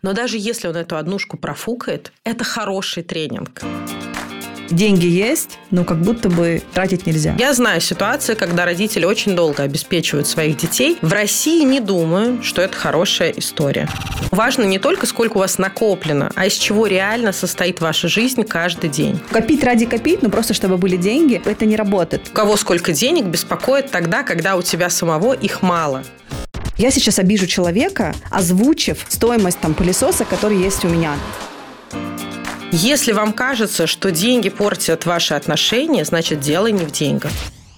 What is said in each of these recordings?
Но даже если он эту однушку профукает, это хороший тренинг. Деньги есть, но как будто бы тратить нельзя. Я знаю ситуации, когда родители очень долго обеспечивают своих детей. В России не думаю, что это хорошая история. Важно не только сколько у вас накоплено, а из чего реально состоит ваша жизнь каждый день. Копить ради копить, ну просто чтобы были деньги, это не работает. У кого сколько денег беспокоит тогда, когда у тебя самого их мало. Я сейчас обижу человека, озвучив стоимость там пылесоса, который есть у меня. Если вам кажется, что деньги портят ваши отношения, значит дело не в деньгах.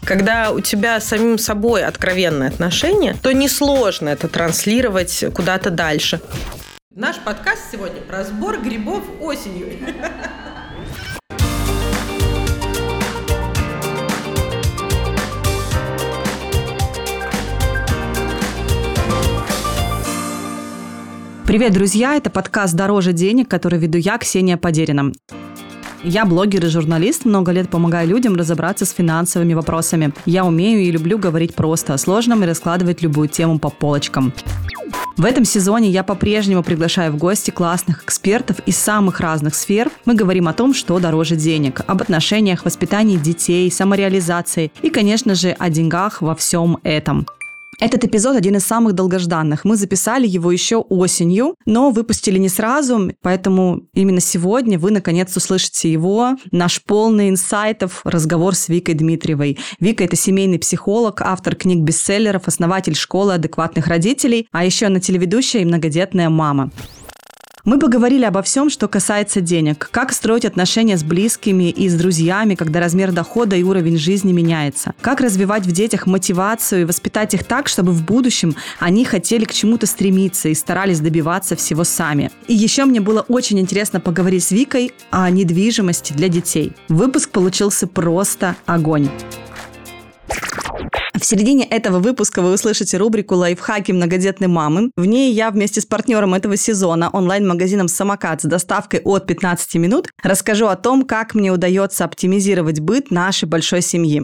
Когда у тебя с самим собой откровенные отношения, то несложно это транслировать куда-то дальше. Наш подкаст сегодня про сбор грибов осенью. Привет, друзья! Это подкаст «Дороже денег», который веду я, Ксения Подерина. Я блогер и журналист, много лет помогаю людям разобраться с финансовыми вопросами. Я умею и люблю говорить просто о сложном и раскладывать любую тему по полочкам. В этом сезоне я по-прежнему приглашаю в гости классных экспертов из самых разных сфер. Мы говорим о том, что дороже денег, об отношениях, воспитании детей, самореализации и, конечно же, о деньгах во всем этом. Этот эпизод один из самых долгожданных. Мы записали его еще осенью, но выпустили не сразу, поэтому именно сегодня вы наконец услышите его, наш полный инсайтов разговор с Викой Дмитриевой. Вика – это семейный психолог, автор книг-бестселлеров, основатель школы адекватных родителей, а еще она телеведущая и многодетная мама. Мы поговорили обо всем, что касается денег. Как строить отношения с близкими и с друзьями, когда размер дохода и уровень жизни меняется. Как развивать в детях мотивацию и воспитать их так, чтобы в будущем они хотели к чему-то стремиться и старались добиваться всего сами. И еще мне было очень интересно поговорить с Викой о недвижимости для детей. Выпуск получился просто огонь. В середине этого выпуска вы услышите рубрику «Лайфхаки многодетной мамы». В ней я вместе с партнером этого сезона, онлайн-магазином «Самокат» с доставкой от 15 минут, расскажу о том, как мне удается оптимизировать быт нашей большой семьи.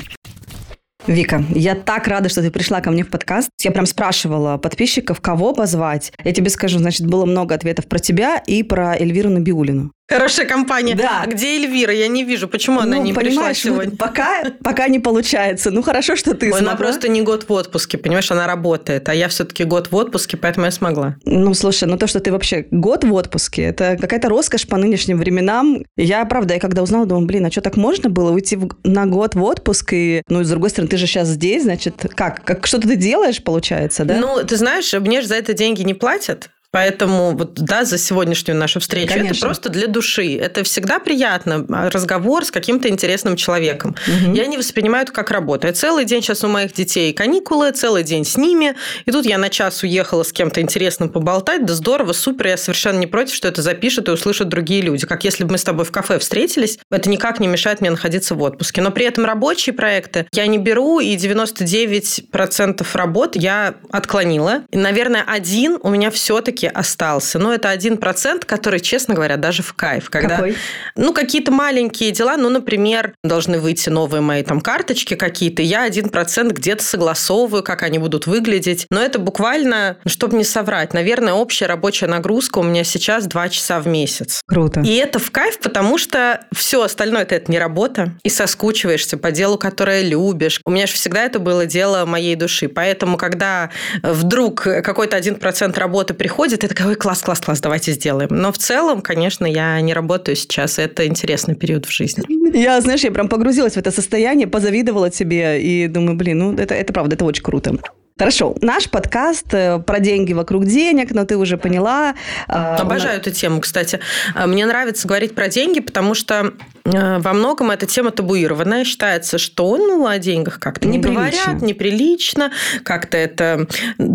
Вика, я так рада, что ты пришла ко мне в подкаст. Я прям спрашивала подписчиков, кого позвать. Я тебе скажу, значит, было много ответов про тебя и про Эльвиру Набиулину. Хорошая компания. Да. А где Эльвира? Я не вижу. Почему она ну, не пришла сегодня? Вот пока, пока не получается. Ну, хорошо, что ты Ой, смогла. Она просто не год в отпуске, понимаешь, она работает. А я все-таки год в отпуске, поэтому я смогла. Ну, слушай, ну то, что ты вообще год в отпуске, это какая-то роскошь по нынешним временам. Я, правда, я когда узнала, думаю, блин, а что так можно было уйти в, на год в отпуск? И, ну, и с другой стороны, ты же сейчас здесь, значит, как? как что-то ты делаешь, получается, да? Ну, ты знаешь, мне же за это деньги не платят. Поэтому вот да, за сегодняшнюю нашу встречу Конечно. это просто для души. Это всегда приятно а, разговор с каким-то интересным человеком. Мгм. Я не воспринимаю это как работу. Я целый день сейчас у моих детей каникулы, целый день с ними. И тут я на час уехала с кем-то интересным поболтать. Да здорово, супер. Я совершенно не против, что это запишут и услышат другие люди. Как если бы мы с тобой в кафе встретились, это никак не мешает мне находиться в отпуске. Но при этом рабочие проекты я не беру, и 99% работ я отклонила. И, наверное, один у меня все-таки остался. Но это один процент, который, честно говоря, даже в кайф. Когда, Какой? Ну, какие-то маленькие дела. Ну, например, должны выйти новые мои там карточки какие-то. Я один процент где-то согласовываю, как они будут выглядеть. Но это буквально, чтобы не соврать, наверное, общая рабочая нагрузка у меня сейчас 2 часа в месяц. Круто. И это в кайф, потому что все остальное это, это не работа. И соскучиваешься по делу, которое любишь. У меня же всегда это было дело моей души. Поэтому, когда вдруг какой-то один процент работы приходит, я такая, ой, класс, класс, класс, давайте сделаем. Но в целом, конечно, я не работаю сейчас. и Это интересный период в жизни. Я, знаешь, я прям погрузилась в это состояние, позавидовала тебе и думаю, блин, ну это, это правда, это очень круто. Хорошо, наш подкаст э, про деньги вокруг денег, но ты уже поняла. а, Обожаю эту тему, кстати. Мне нравится говорить про деньги, потому что во многом эта тема табуированная. Считается, что ну, о деньгах как-то не говорят, неприлично, как-то это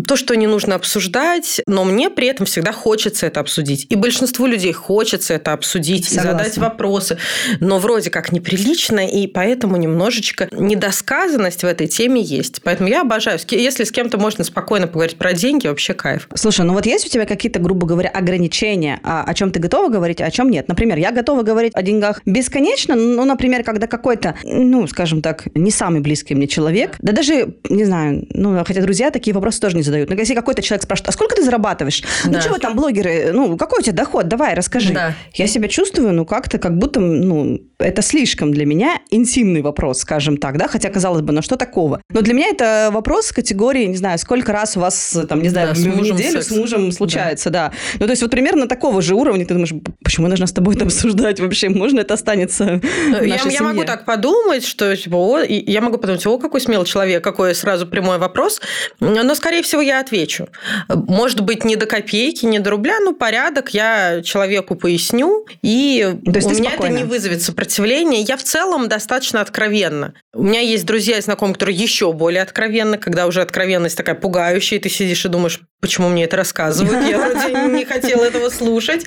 то, что не нужно обсуждать, но мне при этом всегда хочется это обсудить. И большинству людей хочется это обсудить и Согласна. задать вопросы, но вроде как неприлично, и поэтому немножечко недосказанность в этой теме есть. Поэтому я обожаю. Если с кем-то можно спокойно поговорить про деньги, вообще кайф. Слушай, ну вот есть у тебя какие-то, грубо говоря, ограничения, а, о чем ты готова говорить, а о чем нет? Например, я готова говорить о деньгах бесконечно, ну, например, когда какой-то, ну, скажем так, не самый близкий мне человек, да даже, не знаю, ну, хотя друзья такие вопросы тоже не задают. Но если какой-то человек спрашивает, а сколько ты зарабатываешь? Ну, да. Ну, чего там блогеры, ну, какой у тебя доход? Давай, расскажи. Да. Я себя чувствую, ну, как-то, как будто, ну, это слишком для меня интимный вопрос, скажем так, да, хотя, казалось бы, ну, что такого? Но для меня это вопрос категории, не знаю, сколько раз у вас, там, не знаю, да, в неделю секс. с мужем случается, да. да. Ну, то есть вот примерно такого же уровня ты думаешь, почему я должна с тобой это обсуждать вообще? Можно это останется в я, я могу так подумать, что типа, о, я могу подумать, о, какой смелый человек, какой сразу прямой вопрос, но, скорее всего, я отвечу. Может быть, не до копейки, не до рубля, но порядок я человеку поясню, и у меня спокойно. это не вызовет сопротивления. Я в целом достаточно откровенна. У меня есть друзья и знакомые, которые еще более откровенны, когда уже откровенность такая пугающая, и ты сидишь и думаешь, почему мне это рассказывают? Я вроде не хотела этого слушать.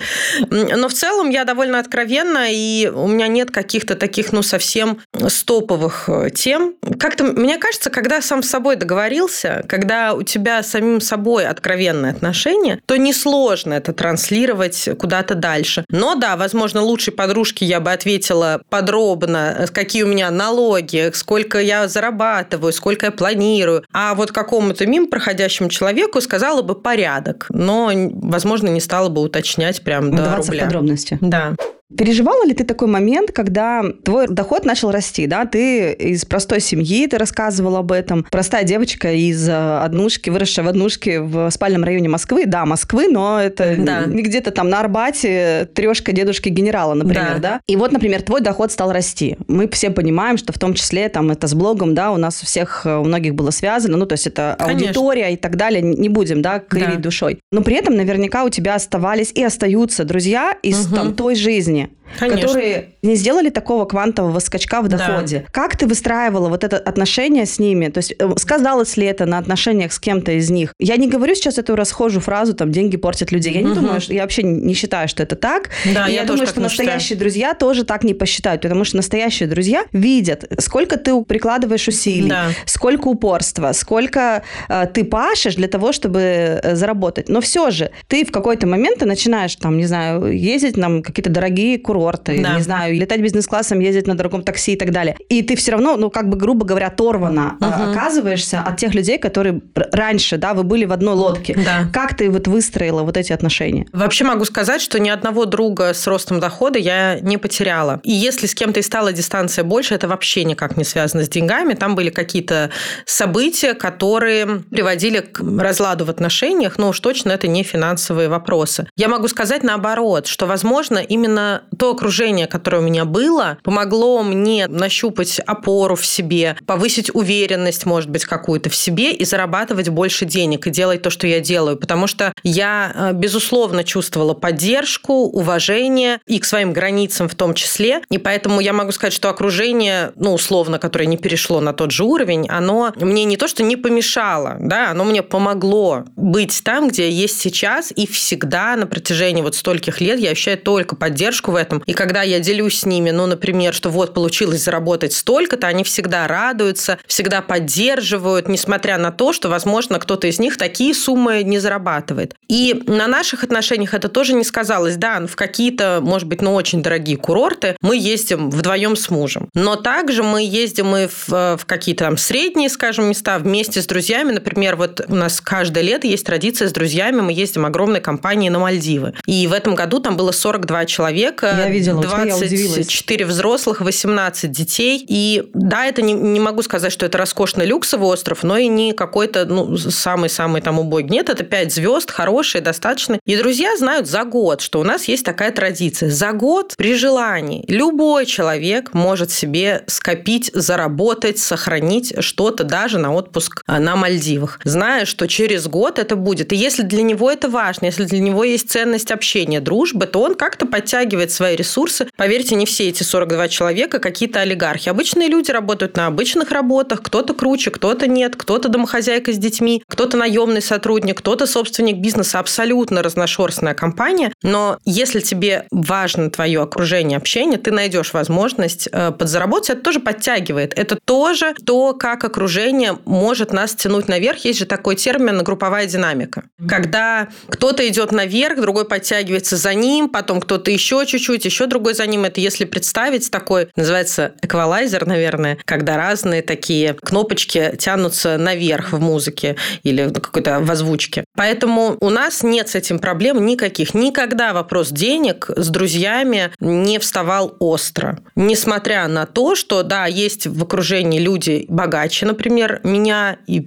Но в целом я довольно откровенна, и у меня нет каких-то таких, ну, совсем стоповых э, тем. Как-то, мне кажется, когда сам с собой договорился, когда у тебя с самим собой откровенные отношения, то несложно это транслировать куда-то дальше. Но да, возможно, лучшей подружке я бы ответила подробно, какие у меня налоги, сколько я зарабатываю, сколько я планирую. А вот какому-то мимо проходящему человеку сказала бы порядок, но, возможно, не стала бы уточнять прям до рубля. в подробности. Да. Переживала ли ты такой момент, когда твой доход начал расти, да? Ты из простой семьи, ты рассказывала об этом. Простая девочка из э, однушки, выросшая в однушке в спальном районе Москвы. Да, Москвы, но это да. не где-то там на Арбате трешка дедушки генерала, например, да. да? И вот, например, твой доход стал расти. Мы все понимаем, что в том числе там это с блогом, да, у нас у всех, э, у многих было связано, ну, то есть это Конечно. аудитория и так далее, не будем, да, кривить да. душой. Но при этом наверняка у тебя оставались и остаются друзья из угу. там той жизни, внимание. Конечно. которые не сделали такого квантового скачка в доходе. Да. Как ты выстраивала вот это отношение с ними? То есть э, сказалось ли это на отношениях с кем-то из них? Я не говорю сейчас эту расхожую фразу, там, деньги портят людей. Я не угу. думаю, что, я вообще не считаю, что это так. Да, и я, я думаю, что настоящие считаю. друзья тоже так не посчитают, потому что настоящие друзья видят, сколько ты прикладываешь усилий, да. сколько упорства, сколько э, ты пашешь для того, чтобы э, заработать. Но все же ты в какой-то момент ты начинаешь, там, не знаю, ездить на какие-то дорогие курорты, да. не знаю, летать бизнес-классом, ездить на дорогом такси и так далее. И ты все равно, ну, как бы, грубо говоря, оторвана угу. оказываешься от тех людей, которые раньше, да, вы были в одной лодке. Да. Как ты вот выстроила вот эти отношения? Вообще могу сказать, что ни одного друга с ростом дохода я не потеряла. И если с кем-то и стала дистанция больше, это вообще никак не связано с деньгами. Там были какие-то события, которые приводили к разладу в отношениях, но уж точно это не финансовые вопросы. Я могу сказать наоборот, что, возможно, именно то окружение, которое у меня было, помогло мне нащупать опору в себе, повысить уверенность, может быть, какую-то в себе и зарабатывать больше денег и делать то, что я делаю. Потому что я, э, безусловно, чувствовала поддержку, уважение и к своим границам в том числе. И поэтому я могу сказать, что окружение, ну, условно, которое не перешло на тот же уровень, оно мне не то, что не помешало, да, оно мне помогло быть там, где я есть сейчас и всегда на протяжении вот стольких лет я ощущаю только поддержку в этом. И когда я делюсь с ними, ну, например, что вот получилось заработать столько-то, они всегда радуются, всегда поддерживают, несмотря на то, что, возможно, кто-то из них такие суммы не зарабатывает. И на наших отношениях это тоже не сказалось. Да, в какие-то, может быть, ну, очень дорогие курорты мы ездим вдвоем с мужем. Но также мы ездим и в, в какие-то там средние, скажем, места вместе с друзьями. Например, вот у нас каждое лето есть традиция с друзьями, мы ездим огромной компанией на Мальдивы. И в этом году там было 42 человека. Я видела, 24 взрослых, 18 детей. И да, это не, не могу сказать, что это роскошный люксовый остров, но и не какой-то ну, самый-самый там убогий. Нет, это 5 звезд, хорошие, достаточно. И друзья знают за год, что у нас есть такая традиция. За год при желании любой человек может себе скопить, заработать, сохранить что-то даже на отпуск а, на Мальдивах, зная, что через год это будет. И если для него это важно, если для него есть ценность общения, дружбы, то он как-то подтягивает свои ресурсы. Поверьте, не все эти 42 человека какие-то олигархи. Обычные люди работают на обычных работах, кто-то круче, кто-то нет, кто-то домохозяйка с детьми, кто-то наемный сотрудник, кто-то собственник бизнеса, абсолютно разношерстная компания. Но если тебе важно твое окружение, общение, ты найдешь возможность э, подзаработать, это тоже подтягивает. Это тоже то, как окружение может нас тянуть наверх. Есть же такой термин групповая динамика. Когда кто-то идет наверх, другой подтягивается за ним, потом кто-то еще чуть-чуть быть еще другой за ним. Это если представить такой, называется эквалайзер, наверное, когда разные такие кнопочки тянутся наверх в музыке или какой-то в озвучке. Поэтому у нас нет с этим проблем никаких. Никогда вопрос денег с друзьями не вставал остро. Несмотря на то, что, да, есть в окружении люди богаче, например, меня и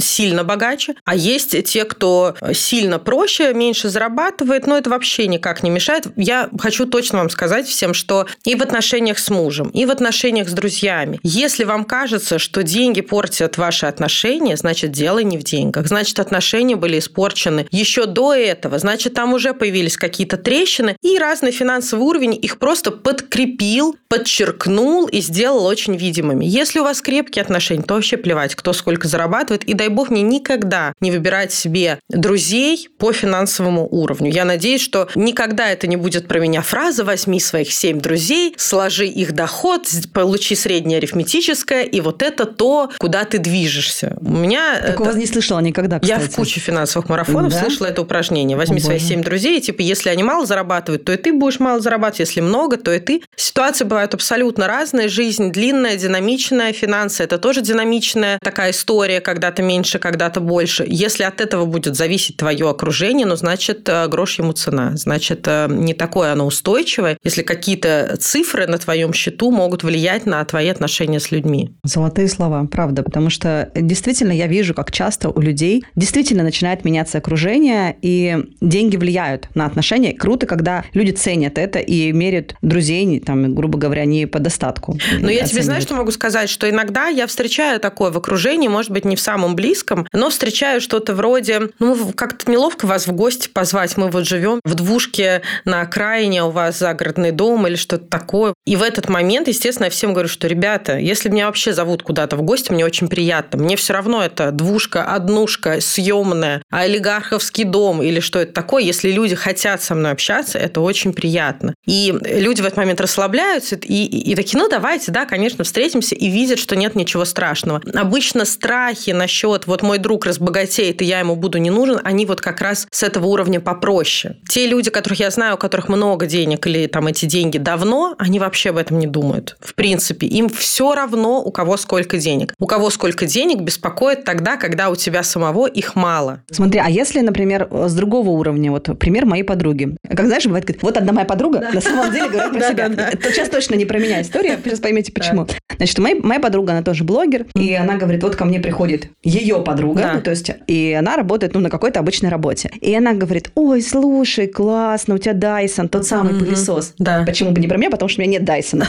сильно богаче, а есть те, кто сильно проще, меньше зарабатывает, но это вообще никак не мешает. Я хочу точно вам сказать всем, что и в отношениях с мужем, и в отношениях с друзьями, если вам кажется, что деньги портят ваши отношения, значит, дело не в деньгах. Значит, отношения были испорчены еще до этого. Значит, там уже появились какие-то трещины, и разный финансовый уровень их просто подкрепил, подчеркнул и сделал очень видимыми. Если у вас крепкие отношения, то вообще плевать, кто сколько зарабатывает. И дай бог мне никогда не выбирать себе друзей по финансовому уровню. Я надеюсь, что никогда это не будет про меня фраза «возьми своих семь друзей, сложи их доход, получи среднее арифметическое, и вот это то, куда ты движешься». У меня... Такого это... не слышала никогда, кстати. Я в куче финансовых марафонов да? слышала это упражнение. Возьми О, своих семь друзей, типа, если они мало зарабатывают, то и ты будешь мало зарабатывать. Если много, то и ты. Ситуации бывают абсолютно разные. Жизнь длинная, динамичная. Финансы – это тоже динамичная такая история. Когда-то меньше, когда-то больше. Если от этого будет зависеть твое окружение, ну, значит, э, грош ему цена. Значит, э, не такое оно устойчивое, если какие-то цифры на твоем счету могут влиять на твои отношения с людьми. Золотые слова, правда. Потому что действительно я вижу, как часто у людей действительно начинает меняться окружение, и деньги влияют на отношения. Круто, когда люди ценят это и меряют друзей, там, грубо говоря, не по достатку. Но я тебе знаешь, что могу сказать? Что иногда я встречаю такое в окружении, может быть, не в самом близком, но встречаю что-то вроде, ну, как-то неловко вас в гости позвать, мы вот живем в двушке на окраине, у вас загородный дом или что-то такое. И в этот момент, естественно, я всем говорю, что, ребята, если меня вообще зовут куда-то в гости, мне очень приятно. Мне все равно это двушка, однушка, съемная, олигарховский дом или что это такое. Если люди хотят со мной общаться, это очень приятно. И люди в этот момент расслабляются и, и, и такие, ну, давайте, да, конечно, встретимся, и видят, что нет ничего страшного. Обычно страхи насчет, вот мой друг разбогатеет, и я ему буду не нужен, они вот как раз с этого уровня попроще. Те люди, которых я знаю, у которых много денег или там эти деньги давно, они вообще об этом не думают. В принципе, им все равно, у кого сколько денег. У кого сколько денег беспокоит тогда, когда у тебя самого их мало. Смотри, а если, например, с другого уровня, вот пример моей подруги. Как знаешь, бывает, говорит, вот одна моя подруга, да. на самом деле говорит про себя. Это сейчас точно не про меня история, сейчас поймете почему. Значит, моя, моя подруга, она тоже блогер, и она говорит, вот ко мне приходит ее подруга, ну, то есть, и она работает, ну, на какой-то обычной работе. И она говорит, ой, слушай, классно, у тебя Дайсон, тот самый mm-hmm. пылесос. Да. Почему бы не про меня? Потому что у меня нет Дайсона.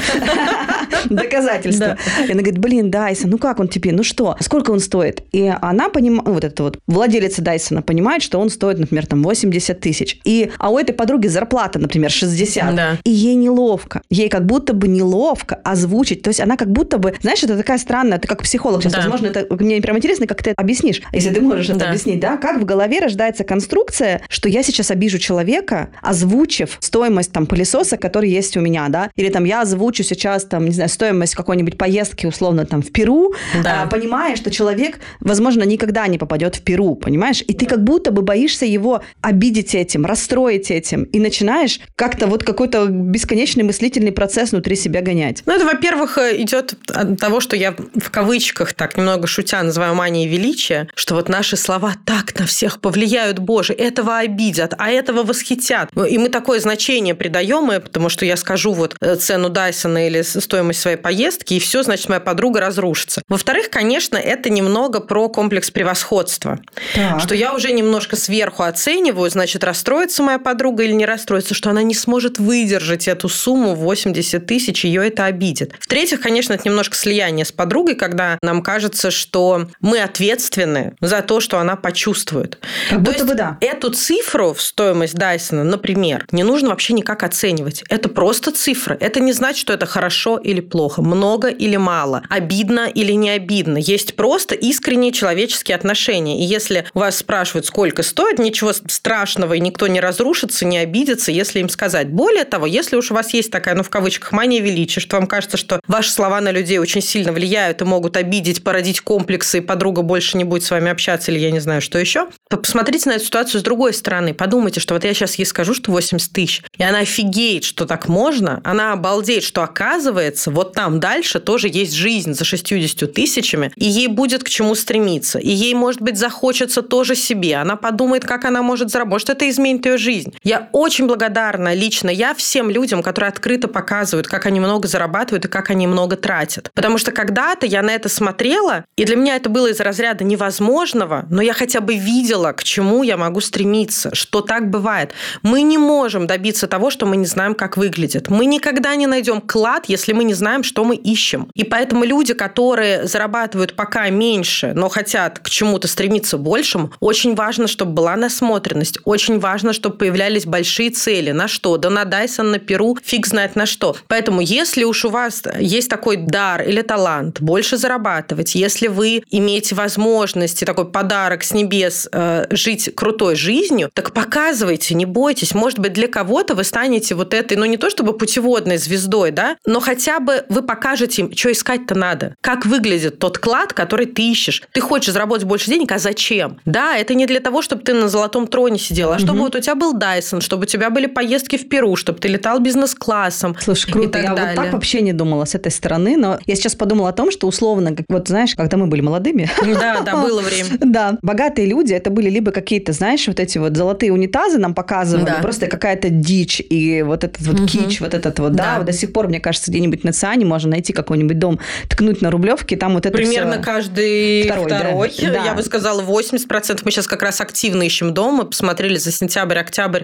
Доказательство. И она говорит, блин, Дайсон, ну как он тебе? Ну что? Сколько он стоит? И она понимает, вот эта вот владелица Дайсона понимает, что он стоит, например, там 80 тысяч. И, а у этой подруги зарплата, например, 60. Да. И ей неловко. Ей как будто бы неловко озвучить. То есть она как будто бы, знаешь, это такая странная, ты как психолог сейчас, да. возможно, это мне прям интересно, как ты это объяснишь, если ты можешь это да. объяснить, да, как в голове рождается конструкция, что я сейчас обижу человека, озвучив стоимость там пылесоса, который есть у меня, да, или там я озвучу сейчас там, не знаю, стоимость какой-нибудь поездки условно там в Перу, да. а, понимая, что человек, возможно, никогда не попадет в Перу, понимаешь, и ты как будто бы боишься его обидеть этим, расстроить этим, и начинаешь как-то вот какой-то бесконечный мыслительный процесс внутри себя гонять. Ну, это, во-первых, идет от того, что я в кавычках так немного шутя называю манией величия, что вот наши слова так на всех повлияют, боже, этого обидят, а этого восхитят. И мы такое значение придаем, потому что я скажу вот э, цену Дайсона или стоимость своей поездки, и все, значит, моя подруга разрушится. Во-вторых, конечно, это немного про комплекс превосходства. Так. Что я уже немножко сверху оцениваю, значит, расстроится моя подруга или не расстроится, что она не сможет выдержать эту сумму 80 тысяч, ее это обидит. В-третьих, конечно, это немножко слияние с подругой, когда нам кажется, что мы ответственны за то, что она почувствует. Как то будто бы да. Эту цифру в стоимость Дайсона, например, не нужно вообще никак оценивать. Это просто цифры. Это не значит, что это хорошо или плохо, много или мало, обидно или не обидно. Есть просто искренние человеческие отношения. И если вас спрашивают, сколько стоит, ничего страшного, и никто не разрушится, не обидится, если им сказать. Более того, если уж у вас есть такая, ну, в кавычках, мания величия, что вам кажется, что ваши слова на людей очень сильно влияют и могут обидеть, породить комплексы, и подруга больше не будет с вами общаться, или я не знаю, что еще, Посмотрите на эту ситуацию с другой стороны. Подумайте, что вот я сейчас ей скажу, что 80 тысяч, и она офигеет, что так можно, она обалдеет, что оказывается, вот там дальше тоже есть жизнь за 60 тысячами, и ей будет к чему стремиться, и ей, может быть, захочется тоже себе, она подумает, как она может заработать, что это изменит ее жизнь. Я очень благодарна лично я всем людям, которые открыто показывают, как они много зарабатывают и как они много тратят. Потому что когда-то я на это смотрела, и для меня это было из разряда невозможного, но я хотя бы видела, к чему я могу стремиться, что так бывает. Мы не можем добиться того, что мы не знаем, как выглядит. Мы никогда не найдем клад, если мы не знаем, что мы ищем. И поэтому люди, которые зарабатывают пока меньше, но хотят к чему-то стремиться большим, очень важно, чтобы была насмотренность, очень важно, чтобы появлялись большие цели. На что? Да на Dyson, на Перу, фиг знает на что. Поэтому если уж у вас есть такой дар или талант больше зарабатывать, если вы имеете возможность и такой подарок с небес э, жить крутой жизнью, так показывайте, не бойтесь. Может быть, для кого-то вы станете вот этой, ну не то чтобы путеводной звездой, да, но хотя бы вы покажете им, что искать-то надо. Как выглядит тот клад, который ты ищешь. Ты хочешь заработать больше денег, а зачем? Да, это не для того, чтобы ты на золотом троне сидела, а чтобы вот у тебя был Дайсон, чтобы у тебя были поездки в Перу, чтобы ты летал бизнес-классом. Слушай, круто. я далее. вот так вообще не думала с этой стороны, но я сейчас подумала о том, что условно, вот знаешь, когда мы были молодыми. Да, да, было время. Да, богатые люди, это были либо какие-то, знаешь, вот эти вот золотые унитазы нам показывали, просто какая-то дичь и вот этот вот кич, вот этот вот, да, до сих пор, мне кажется, где-нибудь на Циане можно найти какой-нибудь дом, ткнуть на Рублевке, там вот это Примерно каждый второй, я бы сказала, 80%. Мы сейчас как раз активно ищем дом, мы посмотрели за сентябрь-октябрь,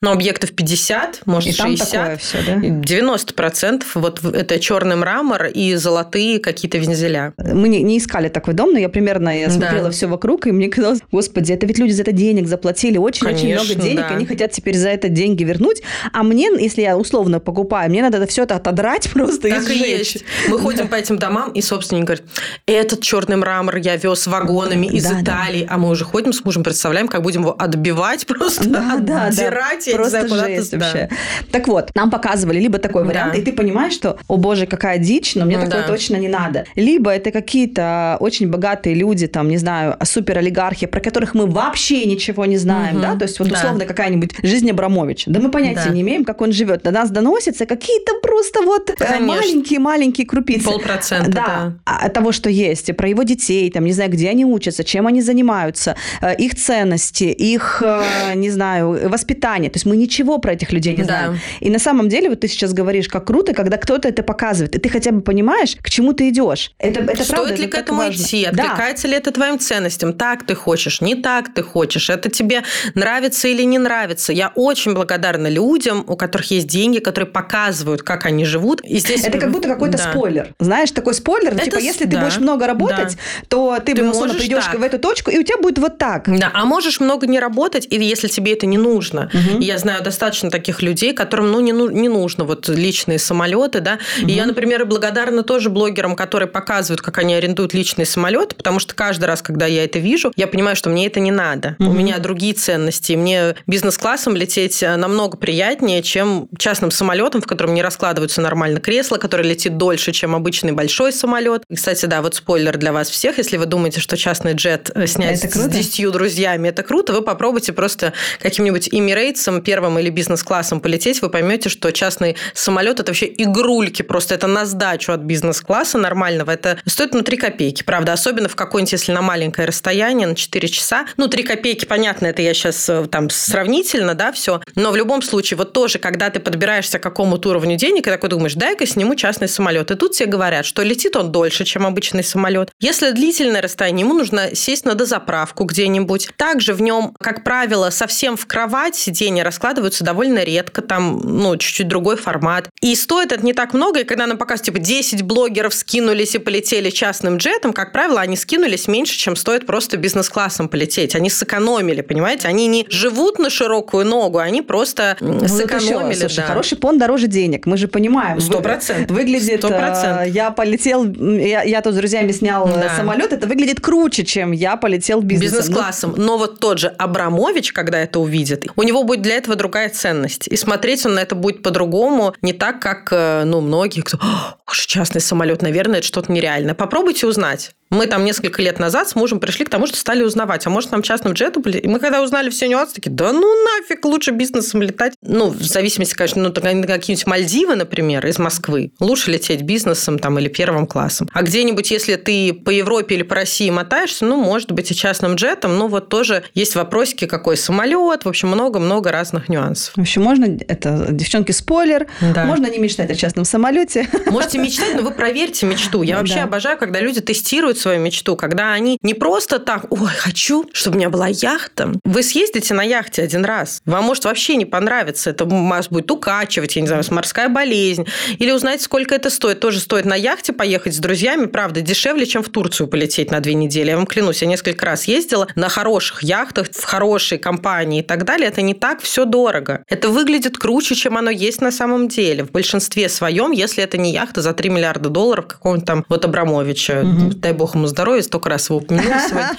но объектов 50, может, и 60. Там такое все, да? 90% вот это черный мрамор и золотые какие-то вензеля. Мы не, не искали такой дом, но я примерно я смотрела да. все вокруг, и мне казалось, господи, это ведь люди за это денег заплатили, очень-очень много денег, да. они хотят теперь за это деньги вернуть, а мне, если я условно покупаю, мне надо все это отодрать просто так и сжечь. Есть. Мы ходим по этим домам, и собственник говорит, этот черный мрамор я вез вагонами из да, Италии, да. а мы уже ходим с мужем, представляем, как будем его отбивать просто, да, отдирать, да, просто знаю, жесть вообще. Так вот, нам показывали либо такой вариант, и ты понимаешь, что, о боже, какая дичь, но мне да. такое точно не надо. Либо это какие-то очень богатые люди, там, не знаю, супер олигархи, про которых мы вообще ничего не знаем, угу. да, то есть вот условно да. какая-нибудь жизнь Абрамовича. Да мы понятия да. не имеем, как он живет. До нас доносятся какие-то просто вот маленькие-маленькие крупицы. Полпроцента, да. да. А, от того, что есть, про его детей, там, не знаю, где они учатся, чем они занимаются, э, их ценности, их, э, не знаю, воспитание. То есть мы ничего про этих людей не знаем. Да. И на самом деле, вот ты сейчас говоришь, как круто, когда кто-то это показывает, и ты хотя бы понимаешь, к чему ты идешь. Это, это Стоит правда, ли это к этому важно. идти? Откликается да. ли это твоим ценностям? Так ты хочешь, не так ты хочешь. Это тебе нравится или не нравится. Я очень благодарна людям, у которых есть деньги, которые показывают, как они живут. И здесь... Это как будто какой-то да. спойлер. Знаешь, такой спойлер, это... типа, если да. ты будешь много работать, да. то ты, ты можешь придешь так. в эту точку, и у тебя будет вот так. Да, а можешь много не работать, или если тебе это не нужно. Угу. И я знаю достаточно таких людей, которым ну, не, ну, не нужно вот личные самолеты, да. Угу. И я, например, благодарна тоже блогерам, которые показывают, как они арендуют личные самолеты, потому что каждый раз, когда я это вижу, я понимаю, что мне это не надо. Угу. У меня другие ценности. Мне бизнес-классом лететь э, намного приятнее, чем частным самолетом, в котором не раскладываются нормально кресла, который летит дольше, чем обычный большой самолет. И, кстати, да, вот спойлер для вас всех. Если вы думаете, что частный джет э, снять это с десятью друзьями, это круто, вы попробуйте просто каким-нибудь Эмирейтсом первым или бизнес-классом полететь, вы поймете, что частный самолет это вообще игрульки, просто это на сдачу от бизнес-класса нормального. Это стоит ну 3 копейки, правда, особенно в какой-нибудь, если на маленькое расстояние, на 4 часа. Ну, 3 копейки, понятно, это я сейчас э, там сравнительно, да, все. Но в любом случае, вот тоже, когда ты подбираешься к какому-то уровню денег, и такой думаешь, дай-ка сниму частный самолет. И тут тебе говорят, что летит он дольше, чем обычный самолет. Если длительное расстояние, ему нужно сесть на дозаправку где-нибудь. Также в нем, как правило, совсем в кровать сиденья раскладываются довольно редко, там, ну, чуть-чуть другой формат. И стоит это не так много, и когда нам показывают, типа, 10 блогеров скинулись и полетели частным джетом, как правило, они скинулись меньше, чем стоит просто бизнес-классом полететь. Они сэкономили, понимаете? Они не живут на широкую ногу, они просто ну, сэкономили. Слушай, да. хороший пон дороже денег, мы же понимаем. Сто процентов. Выглядит, 100%. Э, я полетел, я, я тут с друзьями снял э, да. самолет, это выглядит круче, чем я полетел бизнесом. Бизнес-классом. Но вот тот же Абрамович, когда это увидит, у него будет для этого другая ценность. И смотреть он на это будет по-другому, не так, как, э, ну, многие, кто, частный самолет, наверное, это что-то нереальное. Попробуйте узнать. Мы там несколько лет назад с мужем пришли к тому, что стали узнавать, а может нам частным джетом? И мы когда узнали все нюансы, такие, да ну нафиг, лучше бизнесом летать. Ну, в зависимости, конечно, ну, какие-нибудь Мальдивы, например, из Москвы. Лучше лететь бизнесом там или первым классом. А где-нибудь, если ты по Европе или по России мотаешься, ну, может быть, и частным джетом, ну, вот тоже есть вопросики, какой самолет, в общем, много-много разных нюансов. В общем, можно, это, девчонки, спойлер, да. можно не мечтать о частном самолете. Можете мечтать, но вы проверьте мечту. Я вообще да. обожаю, когда люди тестируют свою мечту, когда они не просто так, ой, хочу, чтобы у меня была яхта. Вы съездите на яхте один раз, вам может вообще не понравиться, это вас будет укачивать, я не знаю, морская болезнь, или узнать, сколько это стоит. Тоже стоит на яхте поехать с друзьями, правда, дешевле, чем в Турцию полететь на две недели. Я вам клянусь, я несколько раз ездила на хороших яхтах, в хорошей компании и так далее. Это не так все дорого. Это выглядит круче, чем оно есть на самом деле. В большинстве своем, если это не яхта за 3 миллиарда долларов какого-нибудь там вот Абрамовича, угу. дай бог ему здоровья, столько раз его упомянули сегодня.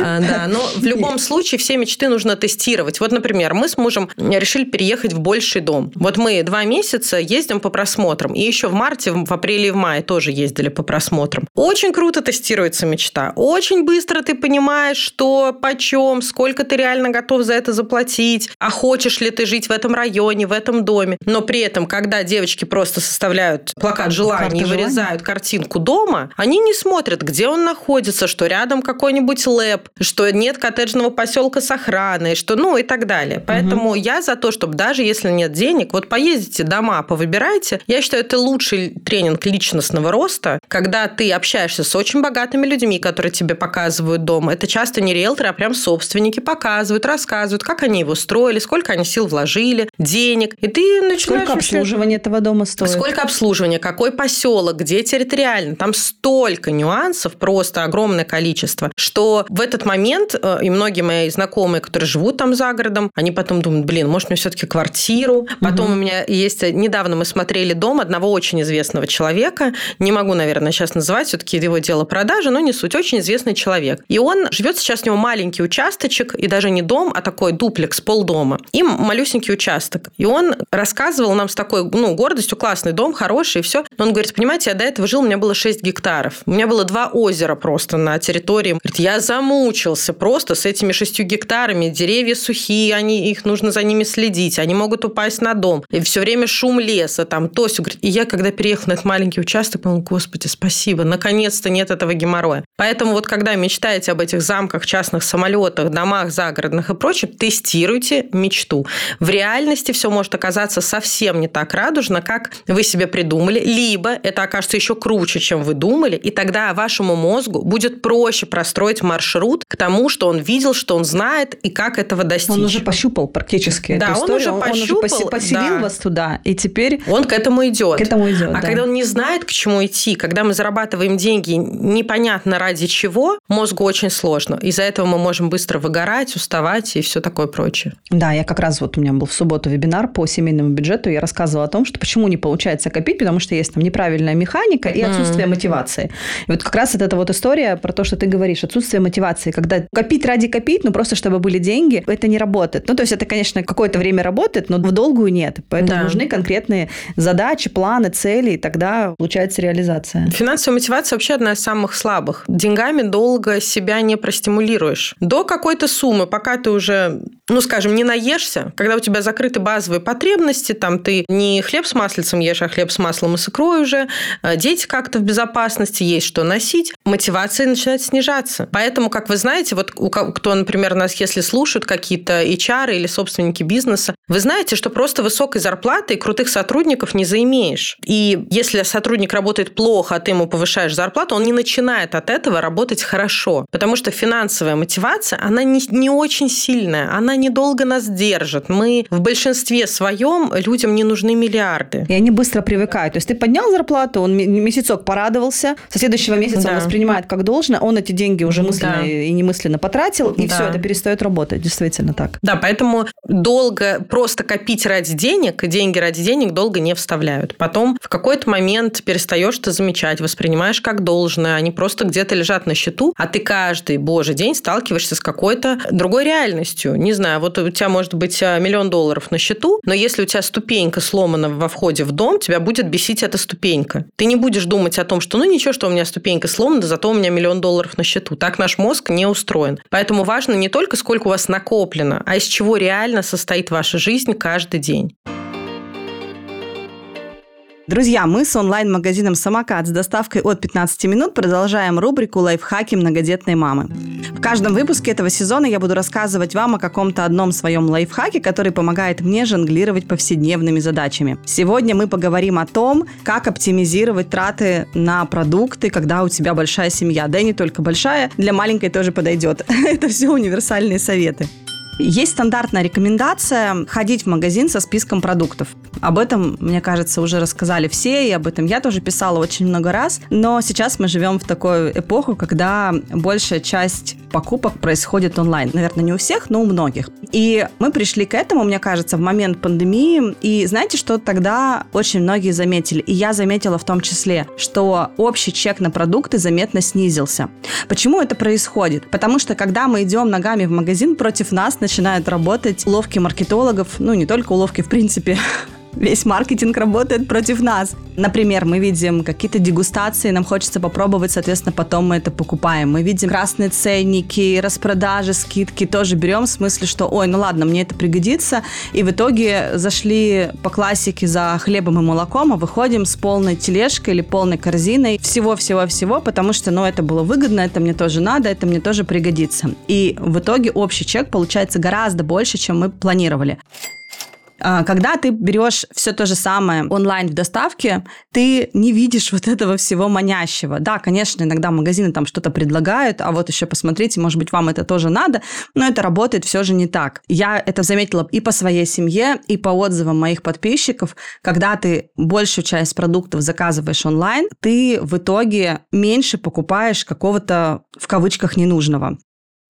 А, да, но в любом случае все мечты нужно тестировать. Вот, например, мы с мужем решили переехать в больший дом. Вот мы два месяца ездим по просмотрам. И еще в марте, в апреле и в мае тоже ездили по просмотрам. Очень круто тестируется мечта. Очень быстро ты понимаешь, что почем, сколько ты реально готов за это заплатить, а хочешь ли ты жить в этом районе, в этом доме. Но при этом, когда девочки просто составляют плакат желаний и вырезают картинку дома, они не смотрят, где он находится, что рядом какой-нибудь лэп, что нет коттеджного поселка с охраной, что ну и так далее. Поэтому угу. я за то, чтобы даже если нет денег, вот поездите дома, повыбирайте. Я считаю, это лучший тренинг личностного роста, когда ты общаешься с очень богатыми людьми, которые тебе показывают дом. Это часто не риэлторы, а прям собственники показывают, рассказывают, как они его строили, сколько они сил вложили, денег. И ты начинаешь... Сколько обслуживания этого дома стоит? Сколько обслуживания, какой поселок, где территориально. Там столько нюансов, просто огромное количество, что в этот момент э, и многие мои знакомые, которые живут там за городом, они потом думают, блин, может мне все-таки квартиру. Потом угу. у меня есть... Недавно мы смотрели дом одного очень известного человека. Не могу, наверное, сейчас называть, все-таки его дело продажи, но не суть. Очень известный человек. И он живет сейчас, у него маленький участочек, и даже не дом, а такой дуплекс, полдома. И малюсенький участок. И он рассказывал нам с такой, ну, гордостью, классный дом, хороший, и все. Но он говорит, понимаете, я до этого жил, у меня было 6 гектаров. У меня было два озера просто на территории. Говорит, я замучился просто с этими шестью гектарами. Деревья сухие, они, их нужно за ними следить. Они могут упасть на дом. И все время шум леса, там, то все. И я, когда переехала на этот маленький участок, подумала, господи, спасибо, наконец-то нет этого геморроя. Поэтому вот когда мечтаете об этих замках, частных самолетах, домах загородных и прочем, тестируйте мечту. В реальности все может оказаться совсем не так радужно, как вы себе придумали, либо это окажется еще круче, чем вы думали, и тогда вашему мозгу будет проще простроить маршрут к тому, что он видел, что он знает и как этого достичь. Он уже пощупал практически да, эту он Уже он, пощупал, он уже поселил да. вас туда, и теперь... Он к этому идет. К этому идет, А да. когда он не знает, к чему идти, когда мы зарабатываем деньги непонятно ради чего, мозгу очень сложно. Из-за этого мы можем быстро выгорать, уставать и все такое прочее. Да, я как раз вот у меня был в субботу вебинар по семейному бюджету, я рассказывала о том, что почему не получается копить, потому что есть там неправильная механика и отсутствие mm. мотивации. И вот как раз это, это вот история про то, что ты говоришь, отсутствие мотивации, когда копить ради копить, ну просто чтобы были деньги, это не работает. Ну то есть это, конечно, какое-то время работает, но в долгую нет. Поэтому да. нужны конкретные задачи, планы, цели, и тогда получается реализация. Финансовая мотивация вообще одна из самых слабых. Деньгами долго себя не простимулируешь. До какой-то суммы, пока ты уже, ну, скажем, не наешься, когда у тебя закрыты базовые потребности, там ты не хлеб с маслицем ешь, а хлеб с маслом и с икрой уже, а дети как-то в безопасности, есть что носить, мотивация начинает снижаться. Поэтому, как вы знаете, вот у кто, например, нас, если слушают какие-то HR или собственники бизнеса, вы знаете, что просто высокой зарплаты и крутых сотрудников не заимеешь. И если сотрудник работает плохо, а ты ему повышаешь зарплату, он не начинает от этого работать хорошо. Потому что финансовая мотивация, она не, не очень сильная, она недолго нас держит. Мы в большинстве своем людям не нужны миллиарды. И они быстро привыкают. То есть ты поднял зарплату, он месяцок порадовался, со следующего месяца да. он воспринимает как должное, он эти деньги уже мысленно да. и немысленно потратил, и да. все, это перестает работать. Действительно так. Да, поэтому долго просто копить ради денег, деньги ради денег долго не вставляют. Потом в какой-то момент перестаешь это замечать, воспринимаешь как должное, они просто где-то лежат на счету, а ты каждый божий день сталкиваешься с какой-то другой реальностью. Не знаю, вот у тебя может быть а, миллион долларов на счету, но если у тебя ступенька сломана во входе в дом, тебя будет бесить эта ступенька. Ты не будешь думать о том, что ну ничего, что у меня ступенька сломана, экономно, зато у меня миллион долларов на счету. Так наш мозг не устроен. Поэтому важно не только сколько у вас накоплено, а из чего реально состоит ваша жизнь каждый день. Друзья, мы с онлайн-магазином «Самокат» с доставкой от 15 минут продолжаем рубрику «Лайфхаки многодетной мамы». В каждом выпуске этого сезона я буду рассказывать вам о каком-то одном своем лайфхаке, который помогает мне жонглировать повседневными задачами. Сегодня мы поговорим о том, как оптимизировать траты на продукты, когда у тебя большая семья. Да и не только большая, для маленькой тоже подойдет. Это все универсальные советы. Есть стандартная рекомендация ходить в магазин со списком продуктов. Об этом, мне кажется, уже рассказали все, и об этом я тоже писала очень много раз. Но сейчас мы живем в такую эпоху, когда большая часть покупок происходит онлайн. Наверное, не у всех, но у многих. И мы пришли к этому, мне кажется, в момент пандемии. И знаете, что тогда очень многие заметили, и я заметила в том числе, что общий чек на продукты заметно снизился. Почему это происходит? Потому что когда мы идем ногами в магазин, против нас начинают работать. Уловки маркетологов, ну не только уловки, в принципе, весь маркетинг работает против нас. Например, мы видим какие-то дегустации, нам хочется попробовать, соответственно, потом мы это покупаем. Мы видим красные ценники, распродажи, скидки, тоже берем в смысле, что, ой, ну ладно, мне это пригодится. И в итоге зашли по классике за хлебом и молоком, а выходим с полной тележкой или полной корзиной всего-всего-всего, потому что, ну, это было выгодно, это мне тоже надо, это мне тоже пригодится. И в итоге общий чек получается гораздо больше, чем мы планировали. А, когда ты берешь все то же самое онлайн в доставке, ты не видишь вот этого всего манящего. Да, конечно, иногда магазины там что-то предлагают, а вот еще посмотрите, может быть, вам это тоже надо, но это работает все же не так. Я это заметила и по своей семье, и по отзывам моих подписчиков. Когда ты большую часть продуктов заказываешь онлайн, ты в итоге меньше покупаешь какого-то в кавычках ненужного.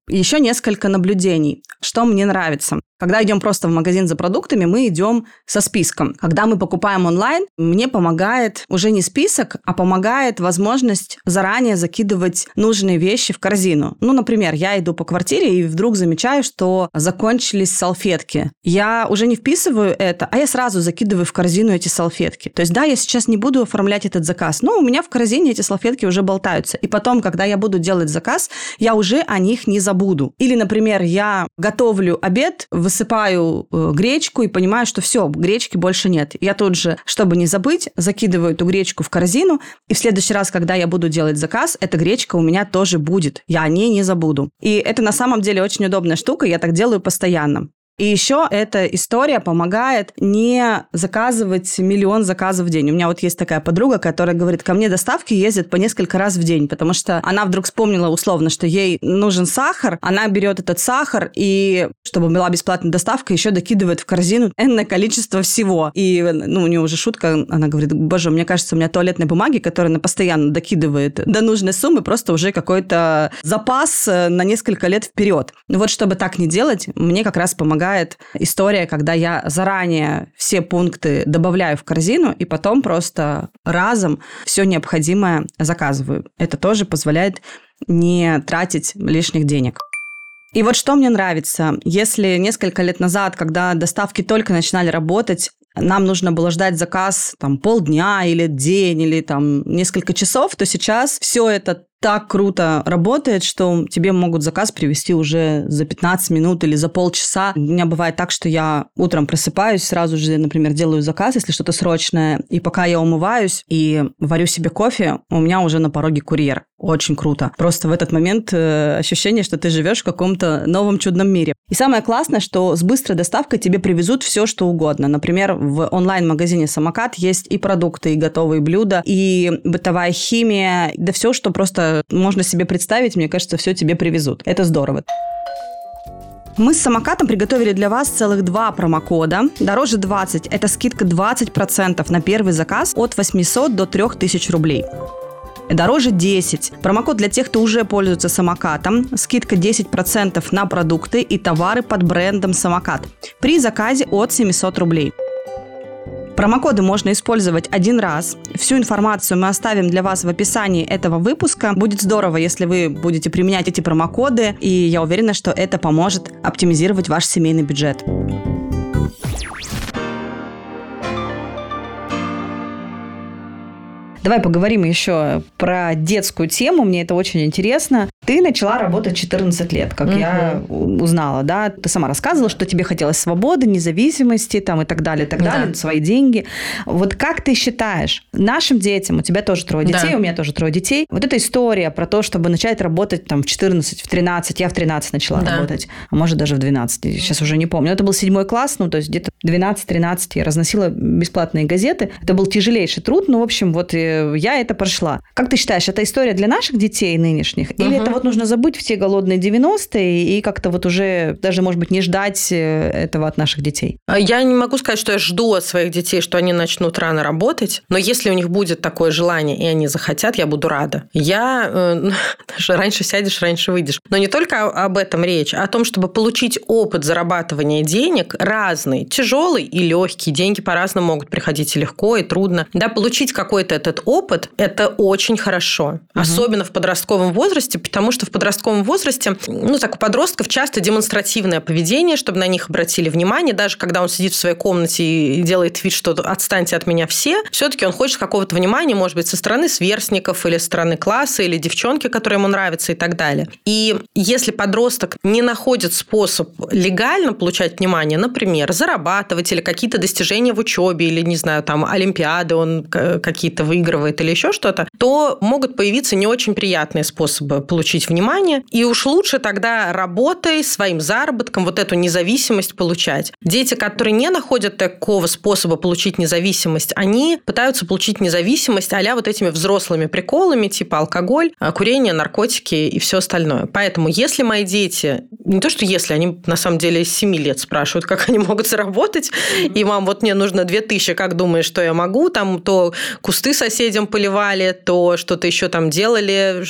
Еще несколько наблюдений. Что мне нравится? Когда идем просто в магазин за продуктами, мы идем со списком. Когда мы покупаем онлайн, мне помогает уже не список, а помогает возможность заранее закидывать нужные вещи в корзину. Ну, например, я иду по квартире и вдруг замечаю, что закончились салфетки. Я уже не вписываю это, а я сразу закидываю в корзину эти салфетки. То есть, да, я сейчас не буду оформлять этот заказ, но у меня в корзине эти салфетки уже болтаются. И потом, когда я буду делать заказ, я уже о них не забуду. Или, например, я готовлю обед, высыпаю э, гречку и понимаю, что все, гречки больше нет. Я тут же, чтобы не забыть, закидываю эту гречку в корзину, и в следующий раз, когда я буду делать заказ, эта гречка у меня тоже будет. Я о ней не забуду. И это на самом деле очень удобная штука, я так делаю постоянно. И еще эта история помогает не заказывать миллион заказов в день. У меня вот есть такая подруга, которая говорит, ко мне доставки ездят по несколько раз в день, потому что она вдруг вспомнила условно, что ей нужен сахар, она берет этот сахар и, чтобы была бесплатная доставка, еще докидывает в корзину энное количество всего. И, ну, у нее уже шутка, она говорит, боже, мне кажется, у меня туалетной бумаги, которая она постоянно докидывает до нужной суммы, просто уже какой-то запас э, на несколько лет вперед. Вот чтобы так не делать, мне как раз помогает помогает история, когда я заранее все пункты добавляю в корзину и потом просто разом все необходимое заказываю. Это тоже позволяет не тратить лишних денег. И вот что мне нравится, если несколько лет назад, когда доставки только начинали работать, нам нужно было ждать заказ там полдня или день или там несколько часов, то сейчас все это так круто работает, что тебе могут заказ привезти уже за 15 минут или за полчаса. У меня бывает так, что я утром просыпаюсь, сразу же, например, делаю заказ, если что-то срочное, и пока я умываюсь и варю себе кофе, у меня уже на пороге курьер. Очень круто. Просто в этот момент э, ощущение, что ты живешь в каком-то новом чудном мире. И самое классное, что с быстрой доставкой тебе привезут все, что угодно. Например, в онлайн-магазине «Самокат» есть и продукты, и готовые блюда, и бытовая химия, да все, что просто можно себе представить, мне кажется, все тебе привезут. Это здорово. Мы с самокатом приготовили для вас целых два промокода. Дороже 20 – это скидка 20% на первый заказ от 800 до 3000 рублей. Дороже 10. Промокод для тех, кто уже пользуется самокатом. Скидка 10% на продукты и товары под брендом самокат. При заказе от 700 рублей. Промокоды можно использовать один раз. Всю информацию мы оставим для вас в описании этого выпуска. Будет здорово, если вы будете применять эти промокоды, и я уверена, что это поможет оптимизировать ваш семейный бюджет. Давай поговорим еще про детскую тему. Мне это очень интересно. Ты начала работать 14 лет, как угу. я узнала, да? Ты сама рассказывала, что тебе хотелось свободы, независимости там и так далее, и так да. далее, свои деньги. Вот как ты считаешь, нашим детям, у тебя тоже трое детей, да. у меня тоже трое детей, вот эта история про то, чтобы начать работать там в 14, в 13, я в 13 начала да. работать, а может даже в 12, сейчас уже не помню. Но это был седьмой класс, ну то есть где-то 12-13 я разносила бесплатные газеты. Это был тяжелейший труд, но в общем вот э, я это прошла. Как ты считаешь, это история для наших детей нынешних? Или угу. это вот нужно забыть все голодные 90-е и как-то вот уже даже, может быть, не ждать э, этого от наших детей? Я не могу сказать, что я жду от своих детей, что они начнут рано работать, но если у них будет такое желание, и они захотят, я буду рада. Я э, даже раньше сядешь, раньше выйдешь. Но не только об этом речь, а о том, чтобы получить опыт зарабатывания денег разный, тяжелый и легкий. Деньги по-разному могут приходить и легко, и трудно. Да, получить какой-то этот опыт – это очень хорошо. Угу. Особенно в подростковом возрасте, потому что в подростковом возрасте, ну так, у подростков часто демонстративное поведение, чтобы на них обратили внимание, даже когда он сидит в своей комнате и делает вид, что отстаньте от меня все, все-таки он хочет какого-то внимания, может быть, со стороны сверстников или со стороны класса, или девчонки, которая ему нравится и так далее. И если подросток не находит способ легально получать внимание, например, зарабатывать или какие-то достижения в учебе, или, не знаю, там, олимпиады он какие-то выигрывает или еще что-то, то могут появиться не очень приятные способы получить внимание. И уж лучше тогда работой, своим заработком вот эту независимость получать. Дети, которые не находят такого способа получить независимость, они пытаются получить независимость а вот этими взрослыми приколами, типа алкоголь, а, курение, наркотики и все остальное. Поэтому если мои дети, не то что если, они на самом деле с 7 лет спрашивают, как они могут заработать, и мам, вот мне нужно 2000, как думаешь, что я могу, там то кусты соседям поливали, то что-то еще там делали.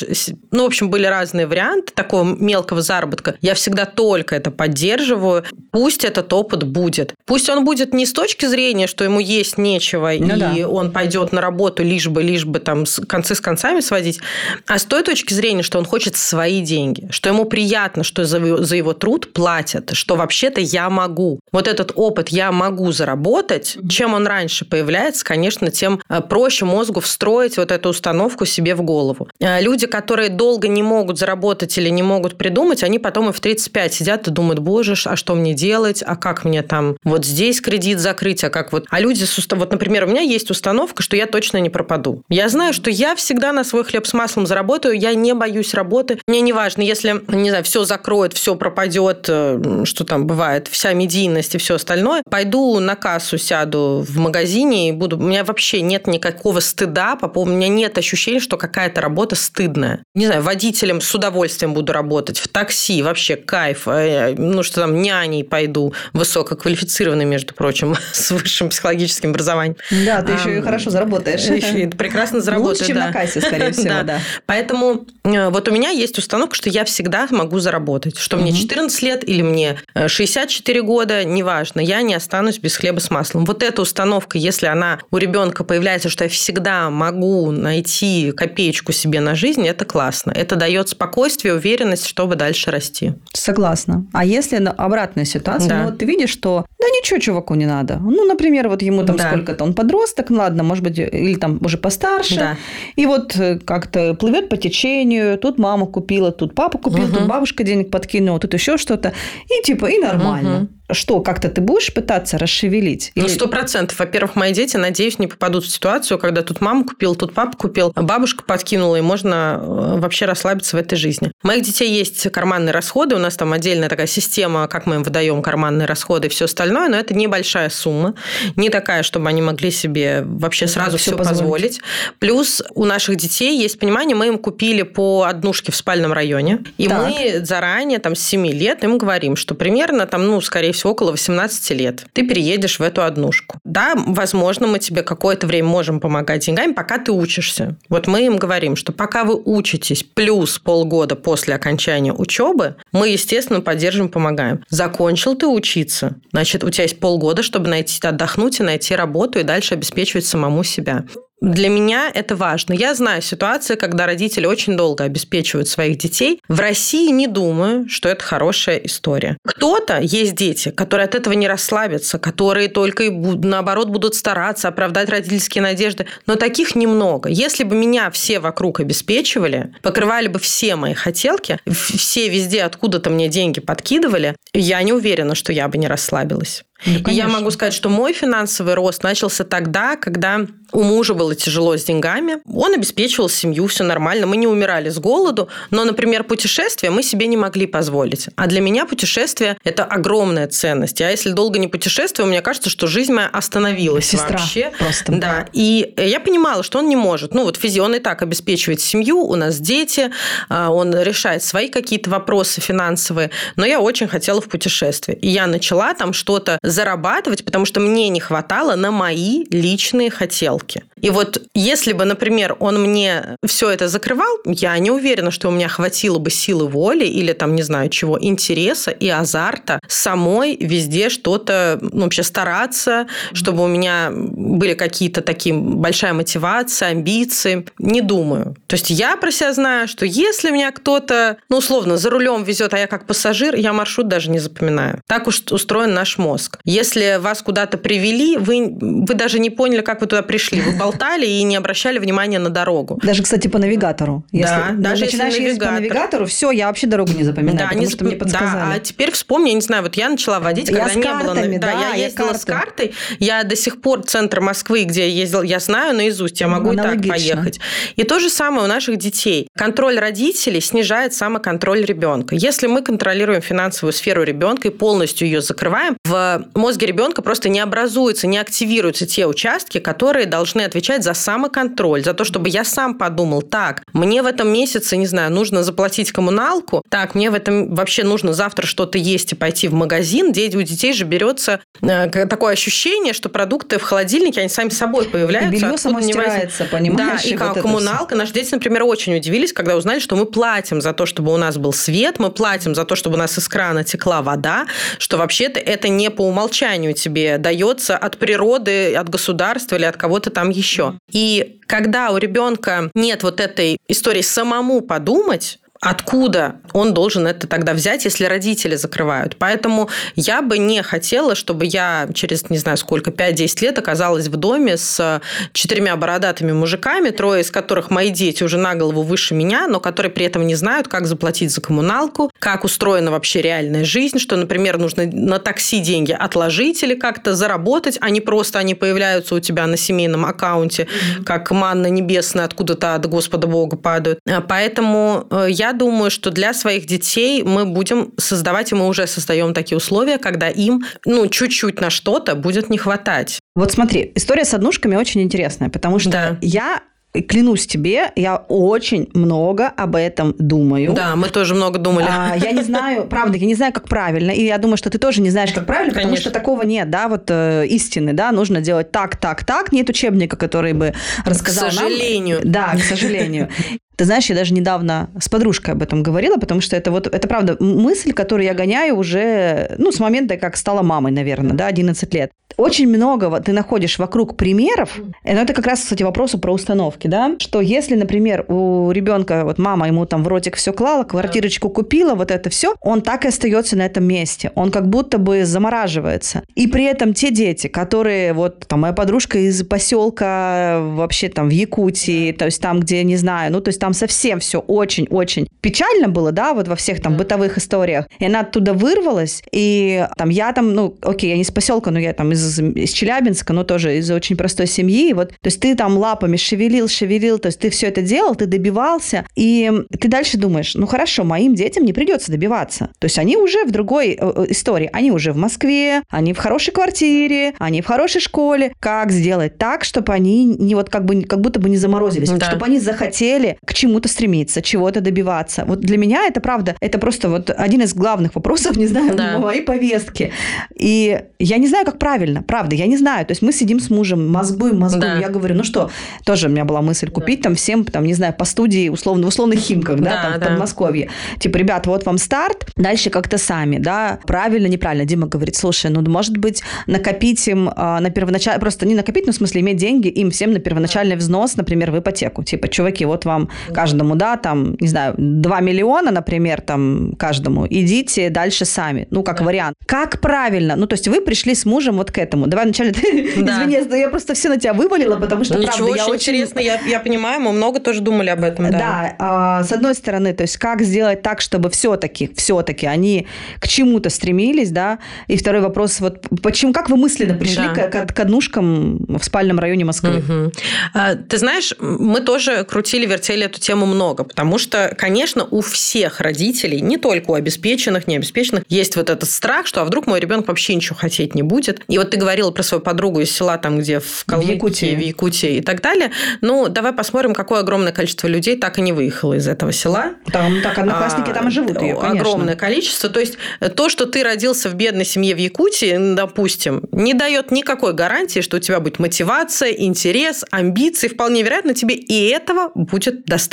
Ну, в общем, были разные варианты такого мелкого заработка. Я всегда только это поддерживаю. Пусть этот опыт будет. Пусть он будет не с точки зрения, что ему есть нечего, ну, и да. он пойдет на работу лишь бы, лишь бы там концы с концами сводить, а с той точки зрения, что он хочет свои деньги, что ему приятно, что за, за его труд платят, что вообще-то я могу. Вот этот опыт я могу заработать, чем он раньше появляется, конечно, тем э, проще мозгу встроить вот эту установку себе в голову. Э, люди, которые долго не могут заработать или не могут придумать, они потом и в 35 сидят и думают, боже, а что мне делать, а как мне там вот здесь кредит закрыть, а как вот... А люди, с устав... вот, например, у меня есть установка, что я точно не пропаду. Я знаю, что я всегда на свой хлеб с маслом заработаю, я не боюсь работы. Мне не важно, если, не знаю, все закроет, все пропадет, э, что там бывает, вся медийность и все остальное, пойду на кассу, сяду в магазине и буду... У меня вообще нет никакого стыда, по поводу... у меня нет ощущения, что какая-то работа стыдная. Не знаю, водителем с удовольствием буду работать, в такси вообще кайф. Э, ну, что там, няней пойду, высококвалифицированный, между прочим, с высшим психологическим образованием. Да, ты а, еще и хорошо заработаешь. Еще прекрасно заработаю, Лучше, чем да. на кассе, скорее всего, да. да. Поэтому э, вот у меня есть установка, что я всегда могу заработать. Что мне 14 лет или мне 64 года, неважно, я не останусь без хлеба с маслом. Вот эта установка, если она у ребенка появляется, что я всегда могу найти копеечку себе на жизнь, это классно. Это дает спокойствие, уверенность, чтобы дальше расти. Согласна. А если обратная ситуация, да. ну вот ты видишь, что да ничего чуваку не надо. Ну, например, вот ему там да. сколько-то, он подросток, ну ладно, может быть, или там уже постарше. Да. И вот э, как-то плывет по течению, тут мама купила, тут папа купил, угу. тут бабушка денег подкинула, тут еще что-то. И типа, и нормально. Угу что, как-то ты будешь пытаться расшевелить? Ну, сто процентов. Во-первых, мои дети, надеюсь, не попадут в ситуацию, когда тут мама купила, тут папа купил, бабушка подкинула, и можно э, вообще расслабиться в этой жизни. У моих детей есть карманные расходы, у нас там отдельная такая система, как мы им выдаем карманные расходы и все остальное, но это небольшая сумма, не такая, чтобы они могли себе вообще сразу да, все, все позволить. позволить. Плюс у наших детей есть понимание, мы им купили по однушке в спальном районе, и так. мы заранее, там, с 7 лет им говорим, что примерно там, ну, скорее всего, около 18 лет. Ты переедешь в эту однушку. Да, возможно, мы тебе какое-то время можем помогать деньгами, пока ты учишься. Вот мы им говорим, что пока вы учитесь плюс полгода после окончания учебы, мы, естественно, поддержим, помогаем. Закончил ты учиться, значит, у тебя есть полгода, чтобы найти, отдохнуть и найти работу и дальше обеспечивать самому себя. Для меня это важно. Я знаю ситуации, когда родители очень долго обеспечивают своих детей. В России не думаю, что это хорошая история. Кто-то, есть дети, которые от этого не расслабятся, которые только и наоборот будут стараться оправдать родительские надежды. Но таких немного. Если бы меня все вокруг обеспечивали, покрывали бы все мои хотелки, все везде откуда-то мне деньги подкидывали, я не уверена, что я бы не расслабилась. Ну, я могу сказать, что мой финансовый рост начался тогда, когда у мужа было тяжело с деньгами. Он обеспечивал семью, все нормально. Мы не умирали с голоду. Но, например, путешествия мы себе не могли позволить. А для меня путешествие – это огромная ценность. А если долго не путешествую, мне кажется, что жизнь моя остановилась Сестра вообще. просто. Да. И я понимала, что он не может. Ну, вот физи, он и так обеспечивает семью, у нас дети, а, он решает свои какие-то вопросы финансовые. Но я очень хотела в путешествие. И я начала там что-то зарабатывать, потому что мне не хватало на мои личные хотелки. И вот если бы, например, он мне все это закрывал, я не уверена, что у меня хватило бы силы воли или там, не знаю чего, интереса и азарта самой везде что-то, ну, вообще стараться, чтобы у меня были какие-то такие большая мотивация, амбиции. Не думаю. То есть я про себя знаю, что если меня кто-то, ну, условно, за рулем везет, а я как пассажир, я маршрут даже не запоминаю. Так уж устроен наш мозг. Если вас куда-то привели, вы, вы даже не поняли, как вы туда пришли. Вы болтали и не обращали внимания на дорогу. Даже, кстати, по навигатору. Если да, даже если ездить по навигатору, все, я вообще дорогу не запоминаю, да, потому не, что мне подсказали. Да, а теперь вспомни, я не знаю, вот я начала водить, когда я не картами, было... Да, да, я ездила я с картой. Я до сих пор центр Москвы, где я ездила, я знаю наизусть, я могу Аналогично. и так поехать. И то же самое у наших детей. Контроль родителей снижает самоконтроль ребенка. Если мы контролируем финансовую сферу ребенка и полностью ее закрываем, в мозге ребенка просто не образуются, не активируются те участки, которые должны отвечать за самоконтроль, за то, чтобы я сам подумал, так, мне в этом месяце, не знаю, нужно заплатить коммуналку, так, мне в этом вообще нужно завтра что-то есть и пойти в магазин, у детей же берется э, такое ощущение, что продукты в холодильнике, они сами собой появляются. И белье само стирается, понимаешь? Да, и, и вот коммуналка. Наши дети, например, очень удивились, когда узнали, что мы платим за то, чтобы у нас был свет, мы платим за то, чтобы у нас из крана текла вода, что вообще-то это не по умолчанию тебе дается от природы, от государства или от кого-то там еще. И когда у ребенка нет вот этой истории самому подумать, откуда он должен это тогда взять, если родители закрывают. Поэтому я бы не хотела, чтобы я через, не знаю сколько, 5-10 лет оказалась в доме с четырьмя бородатыми мужиками, трое из которых мои дети уже на голову выше меня, но которые при этом не знают, как заплатить за коммуналку, как устроена вообще реальная жизнь, что, например, нужно на такси деньги отложить или как-то заработать, а не просто они появляются у тебя на семейном аккаунте, как манна небесная откуда-то от Господа Бога падают. Поэтому э, я думаю, что для своих детей мы будем создавать, и мы уже создаем такие условия, когда им ну, чуть-чуть на что-то будет не хватать. Вот смотри, история с однушками очень интересная, потому что да. я клянусь тебе, я очень много об этом думаю. Да, мы тоже много думали. А, я не знаю, правда, я не знаю, как правильно, и я думаю, что ты тоже не знаешь, как правильно, Конечно. потому что такого нет, да, вот э, истины, да, нужно делать так, так, так, нет учебника, который бы рассказал К сожалению. Нам. Да, к сожалению. Ты знаешь, я даже недавно с подружкой об этом говорила, потому что это вот, это правда мысль, которую я гоняю уже, ну, с момента, как стала мамой, наверное, да, 11 лет. Очень много ты находишь вокруг примеров, но это как раз, кстати, вопросу про установки, да, что если, например, у ребенка, вот мама ему там в ротик все клала, квартирочку купила, вот это все, он так и остается на этом месте, он как будто бы замораживается. И при этом те дети, которые, вот там моя подружка из поселка вообще там в Якутии, то есть там, где, не знаю, ну, то есть там совсем все очень-очень печально было, да, вот во всех там бытовых историях. И она оттуда вырвалась, и там я там, ну, окей, я не с поселка, но я там из, из Челябинска, но тоже из очень простой семьи. И вот, то есть ты там лапами шевелил, шевелил, то есть ты все это делал, ты добивался, и ты дальше думаешь, ну хорошо, моим детям не придется добиваться. То есть они уже в другой э, э, истории, они уже в Москве, они в хорошей квартире, они в хорошей школе. Как сделать так, чтобы они не вот как бы как будто бы не заморозились, да. чтобы они захотели к чему-то стремиться, чего-то добиваться. Вот для меня это правда, это просто вот один из главных вопросов, не знаю, да. моей повестки. И я не знаю, как правильно, правда, я не знаю. То есть мы сидим с мужем, мозгуем, мозгуем. Да. Я говорю, ну что, тоже у меня была мысль купить да. там всем, там, не знаю, по студии, условно, в условных химках, да, да там да. в Подмосковье. Типа, ребят, вот вам старт, дальше как-то сами, да, правильно, неправильно. Дима говорит, слушай, ну, может быть, накопить им э, на первоначальный, просто не накопить, но в смысле иметь деньги им всем на первоначальный взнос, например, в ипотеку. Типа, чуваки, вот вам каждому, да, там, не знаю, 2 миллиона, например, там, каждому, идите дальше сами, ну, как да. вариант. Как правильно? Ну, то есть вы пришли с мужем вот к этому. Давай вначале, да. извини, я просто все на тебя вывалила, потому что, Ничего, правда, очень я интересно, я, я понимаю, мы много тоже думали об этом, да. Да, а, с одной стороны, то есть как сделать так, чтобы все-таки, все-таки они к чему-то стремились, да, и второй вопрос, вот почему, как вы мысленно пришли да. к, к, к однушкам в спальном районе Москвы? Угу. А, ты знаешь, мы тоже крутили, вертели эту тему много, потому что, конечно, у всех родителей, не только у обеспеченных, необеспеченных, есть вот этот страх, что а вдруг мой ребенок вообще ничего хотеть не будет. И вот ты говорила про свою подругу из села, там, где в Калмыкии, в Якутии, в Якутии и так далее. Ну, давай посмотрим, какое огромное количество людей так и не выехало из этого села. Там так одноклассники а, там и живут ее, конечно. Огромное количество. То есть то, что ты родился в бедной семье в Якутии, допустим, не дает никакой гарантии, что у тебя будет мотивация, интерес, амбиции. Вполне вероятно, тебе и этого будет достаточно.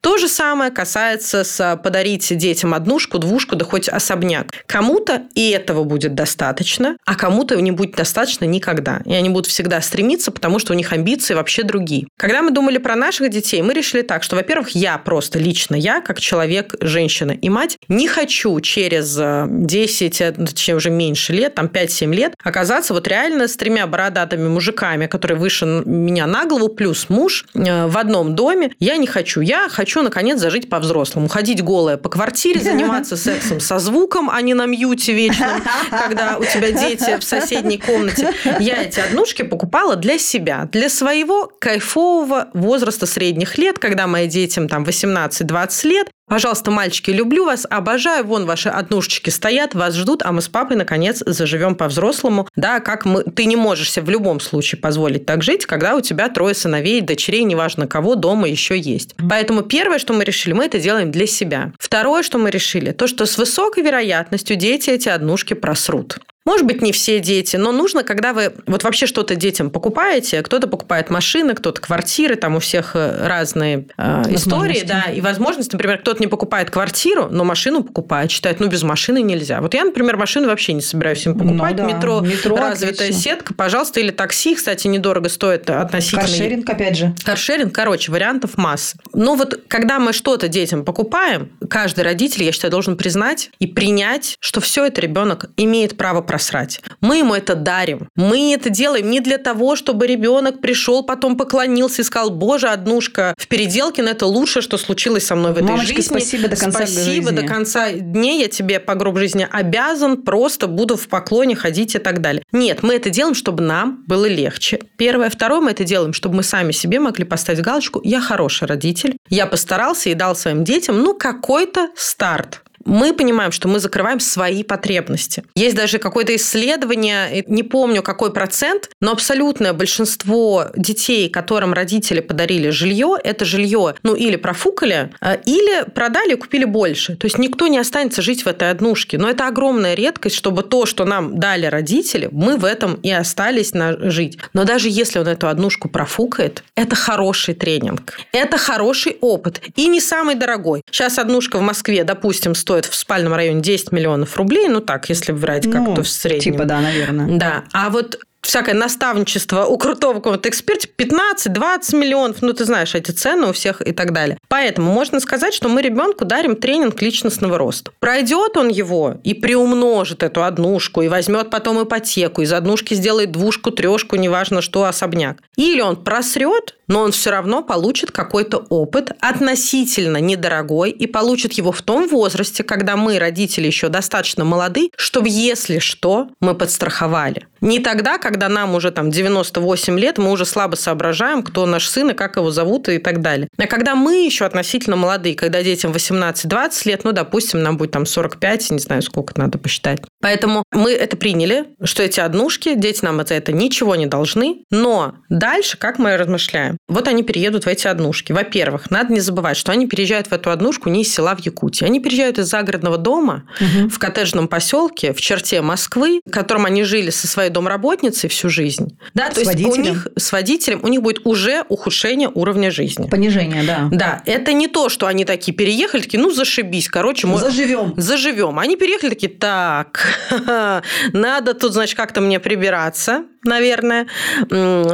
То же самое касается с подарить детям однушку, двушку, да хоть особняк. Кому-то и этого будет достаточно, а кому-то не будет достаточно никогда. И они будут всегда стремиться, потому что у них амбиции вообще другие. Когда мы думали про наших детей, мы решили так, что, во-первых, я просто лично, я, как человек, женщина и мать, не хочу через 10, э, точнее уже меньше лет, там 5-7 лет, оказаться вот реально с тремя бородатыми мужиками, которые выше меня на голову, плюс муж э, в одном доме. Я не хочу. Я хочу, наконец, зажить по-взрослому. Ходить голая по квартире, заниматься сексом со звуком, а не на мьюте вечном, когда у тебя дети в соседней комнате. Я эти однушки покупала для себя, для своего кайфового возраста средних лет, когда мои детям там 18-20 лет, Пожалуйста, мальчики, люблю вас, обожаю. Вон ваши однушечки стоят, вас ждут, а мы с папой, наконец, заживем по-взрослому. Да, как мы... Ты не можешь себе в любом случае позволить так жить, когда у тебя трое сыновей, дочерей, неважно кого, дома еще есть. Поэтому первое, что мы решили, мы это делаем для себя. Второе, что мы решили, то, что с высокой вероятностью дети эти однушки просрут. Может быть, не все дети, но нужно, когда вы вот вообще что-то детям покупаете, кто-то покупает машины, кто-то квартиры, там у всех э, разные э, истории, да, и возможность, например, кто-то не покупает квартиру, но машину покупает, считает, ну без машины нельзя. Вот я, например, машину вообще не собираюсь им ну покупать, ну, да. метро, метро развитая отлично. сетка, пожалуйста, или такси, кстати, недорого стоит относительно. Каршеринг, опять же. Каршеринг, короче, вариантов масса. Но вот когда мы что-то детям покупаем, каждый родитель, я считаю, должен признать и принять, что все это ребенок имеет право просрать. Мы ему это дарим. Мы это делаем не для того, чтобы ребенок пришел, потом поклонился и сказал, боже, однушка в переделке, но это лучшее, что случилось со мной в этой Мамочка, жизни. спасибо до конца Спасибо жизни. до конца дней, я тебе по гроб жизни обязан, просто буду в поклоне ходить и так далее. Нет, мы это делаем, чтобы нам было легче. Первое. Второе, мы это делаем, чтобы мы сами себе могли поставить галочку «я хороший родитель», «я постарался и дал своим детям, ну, какой-то старт» мы понимаем, что мы закрываем свои потребности. Есть даже какое-то исследование, не помню какой процент, но абсолютное большинство детей, которым родители подарили жилье, это жилье, ну, или профукали, а, или продали, купили больше. То есть никто не останется жить в этой однушке. Но это огромная редкость, чтобы то, что нам дали родители, мы в этом и остались на жить. Но даже если он эту однушку профукает, это хороший тренинг. Это хороший опыт. И не самый дорогой. Сейчас однушка в Москве, допустим, стоит стоит в спальном районе 10 миллионов рублей, ну так, если брать как-то ну, в среднем. Типа, да, наверное. Да. А вот всякое наставничество у крутого какого-то эксперта 15-20 миллионов, ну, ты знаешь, эти цены у всех и так далее. Поэтому можно сказать, что мы ребенку дарим тренинг личностного роста. Пройдет он его и приумножит эту однушку, и возьмет потом ипотеку, из однушки сделает двушку, трешку, неважно что, особняк. Или он просрет, но он все равно получит какой-то опыт относительно недорогой и получит его в том возрасте, когда мы, родители, еще достаточно молоды, чтобы, если что, мы подстраховали. Не тогда, когда нам уже там 98 лет, мы уже слабо соображаем, кто наш сын и как его зовут и так далее. А когда мы еще относительно молодые, когда детям 18-20 лет, ну, допустим, нам будет там 45, не знаю, сколько надо посчитать. Поэтому мы это приняли, что эти однушки, дети нам за это ничего не должны. Но дальше, как мы размышляем? Вот они переедут в эти однушки. Во-первых, надо не забывать, что они переезжают в эту однушку не из села в Якутии. Они переезжают из загородного дома угу. в коттеджном поселке в черте Москвы, в котором они жили со своей домработницей всю жизнь. Да, с то водителем. есть у них с водителем у них будет уже ухудшение уровня жизни. Понижение, да. Да, это не то, что они такие переехали, такие, ну зашибись, короче, мы заживем. Заживем. Они переехали такие, так, надо тут, значит, как-то мне прибираться наверное,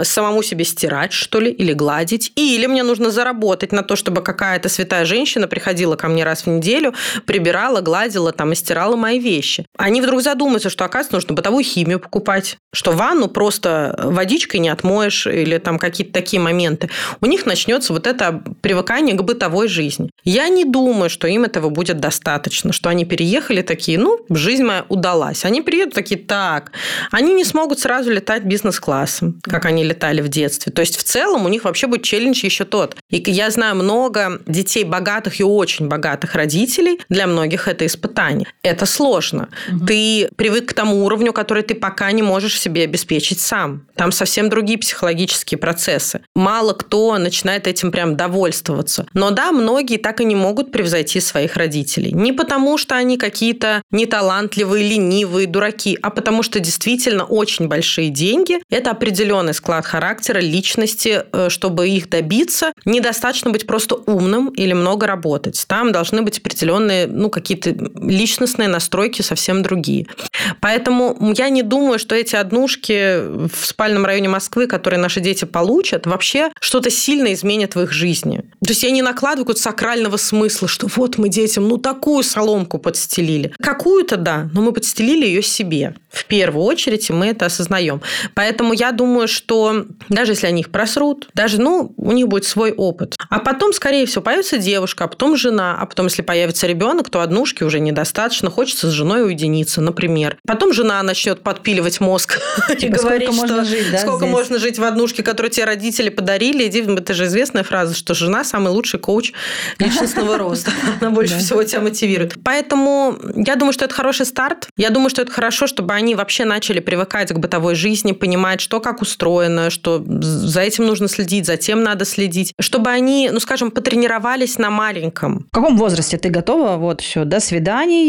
самому себе стирать, что ли, или гладить. Или мне нужно заработать на то, чтобы какая-то святая женщина приходила ко мне раз в неделю, прибирала, гладила там и стирала мои вещи. Они вдруг задумаются, что, оказывается, нужно бытовую химию покупать, что ванну просто водичкой не отмоешь или там какие-то такие моменты. У них начнется вот это привыкание к бытовой жизни. Я не думаю, что им этого будет достаточно, что они переехали такие, ну, жизнь моя удалась. Они приедут такие, так, они не смогут сразу летать летать бизнес-классом, как они летали в детстве. То есть в целом у них вообще будет челлендж еще тот. И я знаю много детей богатых и очень богатых родителей. Для многих это испытание. Это сложно. Угу. Ты привык к тому уровню, который ты пока не можешь себе обеспечить сам. Там совсем другие психологические процессы. Мало кто начинает этим прям довольствоваться. Но да, многие так и не могут превзойти своих родителей. Не потому, что они какие-то неталантливые, ленивые, дураки, а потому что действительно очень большие деньги деньги. Это определенный склад характера, личности. Э, чтобы их добиться, недостаточно быть просто умным или много работать. Там должны быть определенные, ну, какие-то личностные настройки совсем другие. Поэтому я не думаю, что эти однушки в спальном районе Москвы, которые наши дети получат, вообще что-то сильно изменят в их жизни. То есть я не накладываю какого-то сакрального смысла, что вот мы детям ну такую соломку подстелили. Какую-то, да, но мы подстелили ее себе. В первую очередь, и мы это осознаем. Поэтому я думаю, что даже если они их просрут, даже, ну, у них будет свой опыт. А потом, скорее всего, появится девушка, а потом жена, а потом, если появится ребенок, то однушки уже недостаточно, хочется с женой уединиться, например. Потом жена начнет подпиливать мозг и типа, говорить, что сколько можно жить в однушке, которую тебе родители подарили. Это же известная фраза, что жена самый лучший коуч личностного роста. Она больше всего тебя мотивирует. Поэтому я думаю, что это хороший старт. Я думаю, что это хорошо, чтобы они вообще начали привыкать к бытовой жизни, жизни, понимать, что как устроено, что за этим нужно следить, за тем надо следить, чтобы они, ну, скажем, потренировались на маленьком. В каком возрасте ты готова? Вот все, до свидания,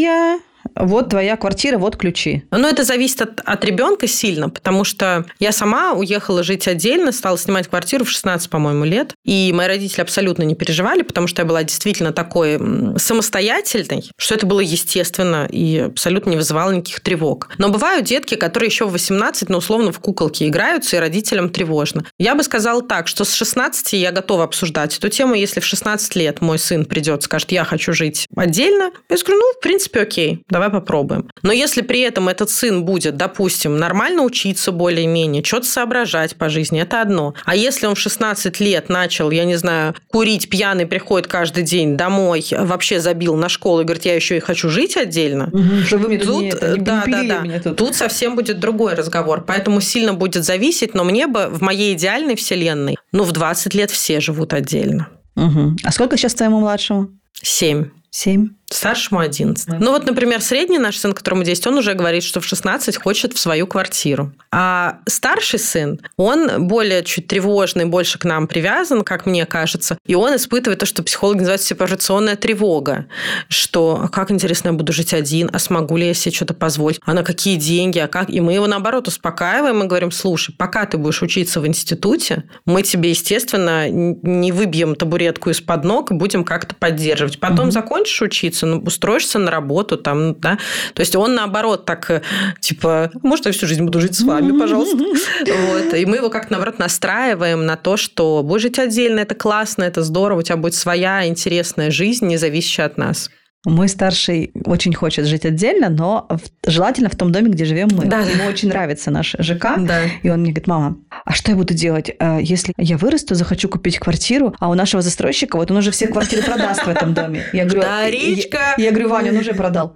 вот твоя квартира, вот ключи. Но это зависит от, от ребенка сильно, потому что я сама уехала жить отдельно, стала снимать квартиру в 16, по-моему, лет. И мои родители абсолютно не переживали, потому что я была действительно такой самостоятельной, что это было естественно и абсолютно не вызывало никаких тревог. Но бывают детки, которые еще в 18, ну, условно, в куколки играются, и родителям тревожно. Я бы сказала так, что с 16 я готова обсуждать эту тему, если в 16 лет мой сын придет, скажет, я хочу жить отдельно, я скажу, ну, в принципе, окей, давай попробуем. Но если при этом этот сын будет, допустим, нормально учиться более-менее, что-то соображать по жизни, это одно. А если он в 16 лет начал, я не знаю, курить пьяный, приходит каждый день домой, вообще забил на школу и говорит, я еще и хочу жить отдельно, угу, вы тут, это, не да, да, да. Тут. тут совсем будет другой разговор. Поэтому сильно будет зависеть, но мне бы в моей идеальной вселенной, ну, в 20 лет все живут отдельно. Угу. А сколько сейчас твоему младшему? Семь. Семь. Старшему 11. Mm. Ну вот, например, средний наш сын, которому 10, он уже говорит, что в 16 хочет в свою квартиру. А старший сын, он более чуть тревожный, больше к нам привязан, как мне кажется. И он испытывает то, что психологи называют сепарационная тревога. Что, «А как интересно, я буду жить один, а смогу ли я себе что-то позволить? А на какие деньги? А как? И мы его, наоборот, успокаиваем и говорим, слушай, пока ты будешь учиться в институте, мы тебе, естественно, не выбьем табуретку из-под ног и будем как-то поддерживать. Потом mm закончишь учиться, устроишься, ну, устроишься на работу, там, да. То есть он наоборот так, э, типа, может, я всю жизнь буду жить с вами, пожалуйста. Вот. И мы его как-то, наоборот, настраиваем на то, что будешь жить отдельно, это классно, это здорово, у тебя будет своя интересная жизнь, не зависящая от нас. Мой старший очень хочет жить отдельно, но желательно в том доме, где живем мы. Да. Ему очень нравится наш ЖК. Да. И он мне говорит, мама, а что я буду делать, э, если я вырасту, захочу купить квартиру, а у нашего застройщика, вот он уже все квартиры продаст в этом доме. Я говорю, да, Речка! Я, я говорю, Ваня, он уже продал.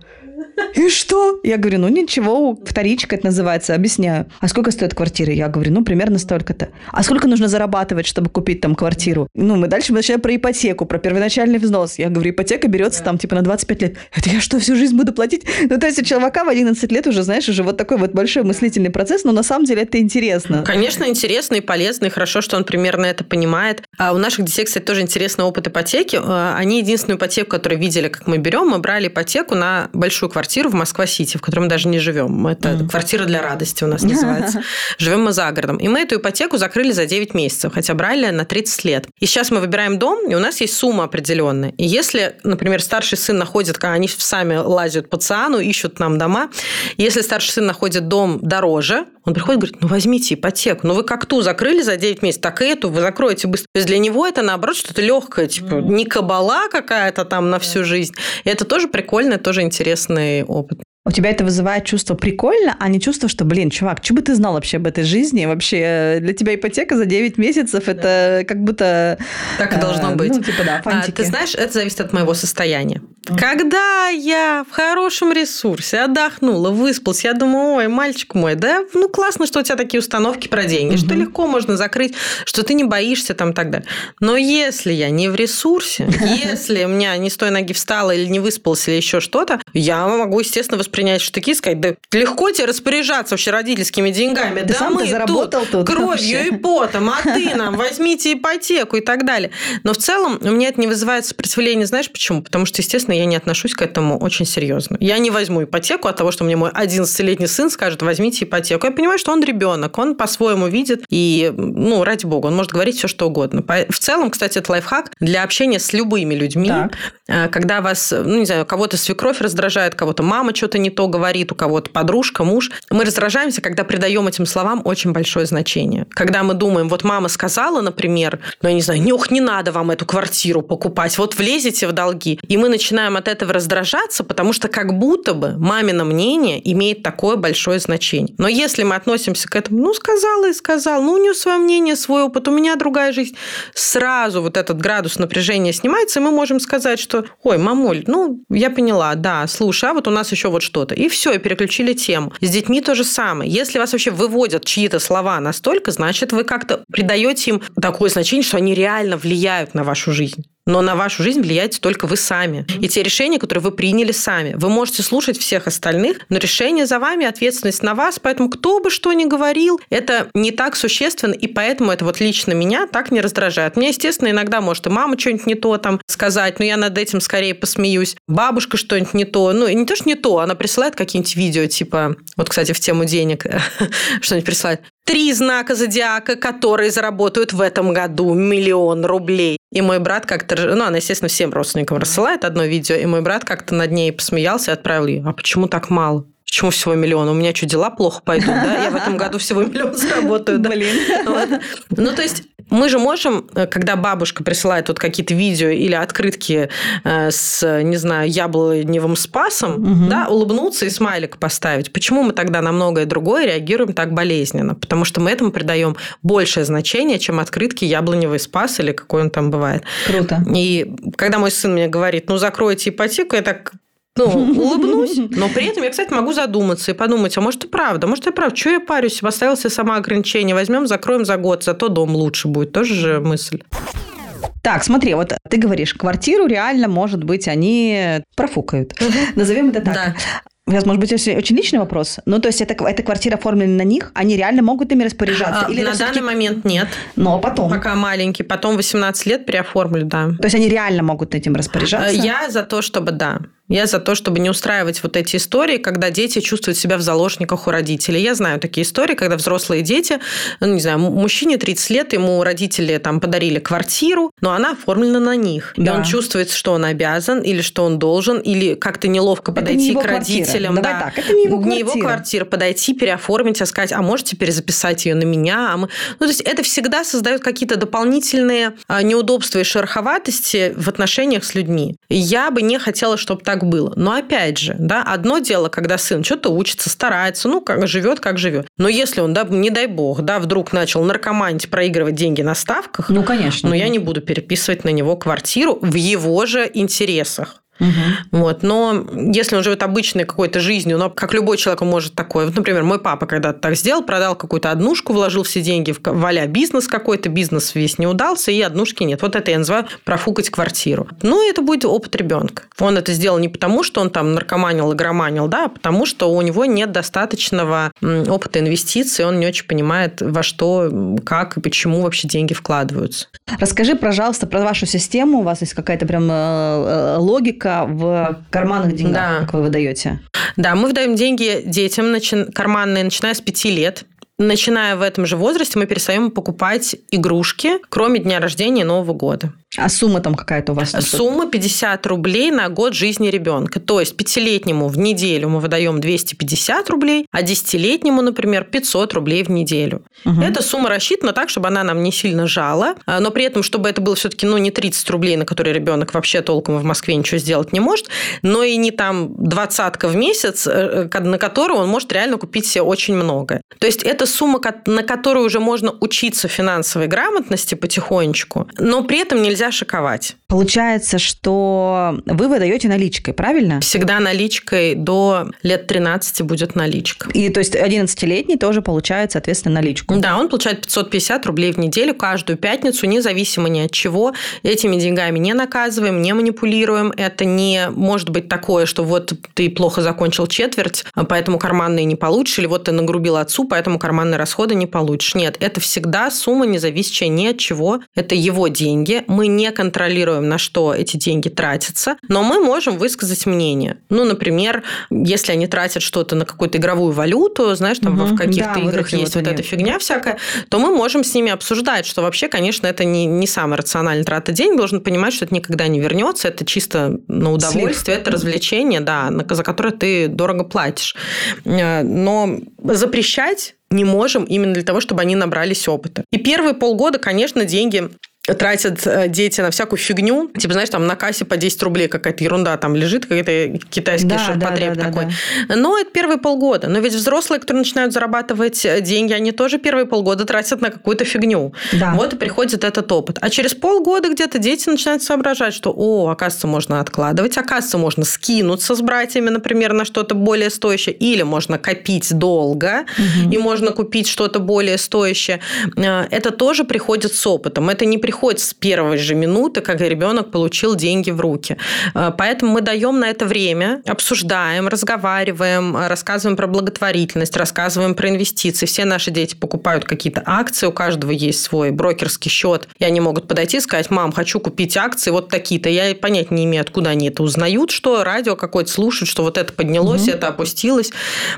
И что? Я говорю, ну ничего, вторичка это называется, объясняю. А сколько стоит квартира? Я говорю, ну примерно столько-то. А сколько нужно зарабатывать, чтобы купить там квартиру? Ну, мы дальше мы начинаем про ипотеку, про первоначальный взнос. Я говорю, ипотека берется там типа на 25 лет. Это я что, всю жизнь буду платить? Ну, то есть у человека в 11 лет уже, знаешь, уже вот такой вот большой мыслительный процесс, но на самом деле это интересно. Конечно, интересно и полезно, и хорошо, что он примерно это понимает. А у наших детей, кстати, тоже интересный опыт ипотеки. Э, они единственную ипотеку, которую видели, как мы берем, мы брали ипотеку на большую квартиру в Москва-Сити, в которой мы даже не живем. Это mm. квартира для радости у нас называется. Живем мы за городом. И мы эту ипотеку закрыли за 9 месяцев, хотя брали на 30 лет. И сейчас мы выбираем дом, и у нас есть сумма определенная. И если, например, старший сын находит, когда они сами лазят по ЦИАНу, ищут нам дома, если старший сын находит дом дороже, он приходит и говорит, ну возьмите ипотеку. Ну вы как ту закрыли за 9 месяцев, так и эту вы закроете быстро. То есть для него это наоборот что-то легкое, типа не кабала какая-то там на всю жизнь. И это тоже прикольно, тоже интересный опыт. У тебя это вызывает чувство прикольно, а не чувство, что, блин, чувак, что бы ты знал вообще об этой жизни? Вообще э, для тебя ипотека за 9 месяцев да. это как будто... Так и должно э, быть. Ну, типа, да, А, ты знаешь, это зависит от моего состояния. Mm. Когда я в хорошем ресурсе, отдохнула, выспалась, я думаю, ой, мальчик мой, да, ну классно, что у тебя такие установки про деньги, mm-hmm. что легко можно закрыть, что ты не боишься там и так далее. Но если я не в ресурсе, если у меня не с той ноги встала или не выспалась или еще что-то, я могу, естественно, воспринимать принять штыки и сказать, да легко тебе распоряжаться вообще родительскими деньгами. Ты да сам мы заработал тут, тут кровью вообще. и потом, а ты нам возьмите ипотеку и так далее. Но в целом у меня это не вызывает сопротивления. Знаешь почему? Потому что, естественно, я не отношусь к этому очень серьезно. Я не возьму ипотеку от того, что мне мой 11-летний сын скажет, возьмите ипотеку. Я понимаю, что он ребенок, он по-своему видит, и, ну, ради бога, он может говорить все, что угодно. В целом, кстати, это лайфхак для общения с любыми людьми. Так. Э, когда вас, ну, не знаю, кого-то свекровь раздражает, кого-то мама что-то не не то говорит, у кого-то подружка, муж. Мы раздражаемся, когда придаем этим словам очень большое значение. Когда мы думаем, вот мама сказала, например, ну, я не знаю, нюх, не надо вам эту квартиру покупать, вот влезете в долги. И мы начинаем от этого раздражаться, потому что как будто бы мамино мнение имеет такое большое значение. Но если мы относимся к этому, ну, сказала и сказал, ну, у нее свое мнение, свой опыт, у меня другая жизнь, сразу вот этот градус напряжения снимается, и мы можем сказать, что, ой, мамуль, ну, я поняла, да, слушай, а вот у нас еще вот что что-то. И все, и переключили тему. С детьми то же самое. Если вас вообще выводят чьи-то слова настолько, значит, вы как-то придаете им такое значение, что они реально влияют на вашу жизнь но на вашу жизнь влияете только вы сами. И те решения, которые вы приняли сами. Вы можете слушать всех остальных, но решение за вами, ответственность на вас, поэтому кто бы что ни говорил, это не так существенно, и поэтому это вот лично меня так не раздражает. Мне, естественно, иногда может и мама что-нибудь не то там сказать, но я над этим скорее посмеюсь. Бабушка что-нибудь не то. Ну, не то, что не то, она присылает какие-нибудь видео, типа, вот, кстати, в тему денег что-нибудь присылает три знака зодиака, которые заработают в этом году миллион рублей. И мой брат как-то, ну, она, естественно, всем родственникам рассылает одно видео, и мой брат как-то над ней посмеялся и отправил ей, а почему так мало? Почему всего миллион? У меня что, дела плохо пойдут, да? Я в этом году всего миллион заработаю, да? Блин. Вот. Ну, то есть, мы же можем, э, когда бабушка присылает вот какие-то видео или открытки э, с, не знаю, яблоневым спасом, угу. да, улыбнуться и смайлик поставить. Почему мы тогда на многое другое реагируем так болезненно? Потому что мы этому придаем большее значение, чем открытки яблоневый спас или какой он там бывает. Круто. И когда мой сын мне говорит, ну, закройте ипотеку, я так ну, улыбнусь, но при этом я, кстати, могу задуматься и подумать, а может и правда, может и правда, что я парюсь, поставил себе сама ограничение, возьмем, закроем за год, зато дом лучше будет, тоже же мысль. Так, смотри, вот ты говоришь, квартиру реально, может быть, они профукают. Назовем это так. Да. Сейчас, может быть, очень, очень личный вопрос. Ну, то есть, это, эта квартира оформлена на них, они реально могут ими распоряжаться? А, Или на данный момент нет. Но потом? Пока маленький. Потом 18 лет переоформлю, да. То есть, они реально могут этим распоряжаться? Я за то, чтобы да. Я за то, чтобы не устраивать вот эти истории, когда дети чувствуют себя в заложниках у родителей. Я знаю такие истории, когда взрослые дети, ну, не знаю, мужчине 30 лет, ему родители там подарили квартиру, но она оформлена на них. Да. И он чувствует, что он обязан, или что он должен, или как-то неловко это подойти к родителям. Давай да. так, это не его квартира. Не его квартира. Подойти, переоформить, а сказать, а можете перезаписать ее на меня? А мы... Ну, то есть это всегда создает какие-то дополнительные а, неудобства и шероховатости в отношениях с людьми. Я бы не хотела, чтобы так так было. Но опять же, да, одно дело, когда сын что-то учится, старается, ну, как живет, как живет. Но если он, да, не дай бог, да, вдруг начал наркоманить, проигрывать деньги на ставках, ну, конечно. Но я не буду переписывать на него квартиру в его же интересах. Угу. Вот. Но если он живет обычной какой-то жизнью, но как любой человек он может такое. Вот, например, мой папа когда-то так сделал, продал какую-то однушку, вложил все деньги в валя бизнес какой-то, бизнес весь не удался, и однушки нет. Вот это я называю профукать квартиру. Ну, это будет опыт ребенка. Он это сделал не потому, что он там наркоманил, игроманил, да, а потому что у него нет достаточного опыта инвестиций, он не очень понимает, во что, как и почему вообще деньги вкладываются. Расскажи, пожалуйста, про вашу систему. У вас есть какая-то прям э, логика в карманных деньгах, да. как вы выдаете? Да, мы выдаем деньги детям карманные, начиная с 5 лет начиная в этом же возрасте, мы перестаем покупать игрушки, кроме дня рождения и Нового года. А сумма там какая-то у вас? Сумма 50 рублей на год жизни ребенка. То есть пятилетнему в неделю мы выдаем 250 рублей, а десятилетнему, например, 500 рублей в неделю. Угу. Эта сумма рассчитана так, чтобы она нам не сильно жала, а, но при этом, чтобы это было все-таки ну, не 30 рублей, на которые ребенок вообще толком в Москве ничего сделать не может, но и не там двадцатка в месяц, э, э, на которую он может реально купить себе очень много. То есть это сумма, на которую уже можно учиться финансовой грамотности потихонечку, но при этом нельзя нельзя шиковать. Получается, что вы выдаете наличкой, правильно? Всегда наличкой до лет 13 будет наличка. И то есть 11-летний тоже получает, соответственно, наличку? Да, он получает 550 рублей в неделю каждую пятницу, независимо ни от чего. Этими деньгами не наказываем, не манипулируем. Это не может быть такое, что вот ты плохо закончил четверть, а поэтому карманные не получишь, или вот ты нагрубил отцу, поэтому карманные расходы не получишь. Нет, это всегда сумма, не зависящая ни от чего. Это его деньги. Мы не контролируем, на что эти деньги тратятся, но мы можем высказать мнение. Ну, например, если они тратят что-то на какую-то игровую валюту, знаешь, там угу. в каких-то да, играх вот есть вот, вот эта фигня всякая, то мы можем с ними обсуждать, что вообще, конечно, это не, не самая рациональная трата денег, должен понимать, что это никогда не вернется, это чисто на удовольствие, Слив. это развлечение, да, за которое ты дорого платишь. Э, но запрещать не можем именно для того, чтобы они набрались опыта. И первые полгода, конечно, деньги тратят э, дети на всякую фигню. Типа, знаешь, там на кассе по 10 рублей какая-то ерунда там лежит, какой-то китайский да, ширпотреб да, да, такой. Да, да. Но это первые полгода. Но ведь взрослые, которые начинают зарабатывать э, деньги, они тоже первые полгода тратят на какую-то фигню. Да. Вот и приходит этот опыт. А через полгода где-то дети начинают соображать, что, о, оказывается, можно откладывать, оказывается, можно скинуться с братьями, например, на что-то более стоящее, или можно копить долго, угу. и можно купить что-то более стоящее. Э, это тоже приходит с опытом. Это не приходит приходит с первой же минуты, как ребенок получил деньги в руки. Э, поэтому мы даем на это время, обсуждаем, разговариваем, рассказываем про благотворительность, рассказываем про инвестиции. Все наши дети покупают какие-то акции, у каждого есть свой брокерский счет, и они могут подойти и сказать, мам, хочу купить акции вот такие-то. Я понять не имею, откуда они это узнают, что радио какое-то слушают, что вот это поднялось, угу. это опустилось,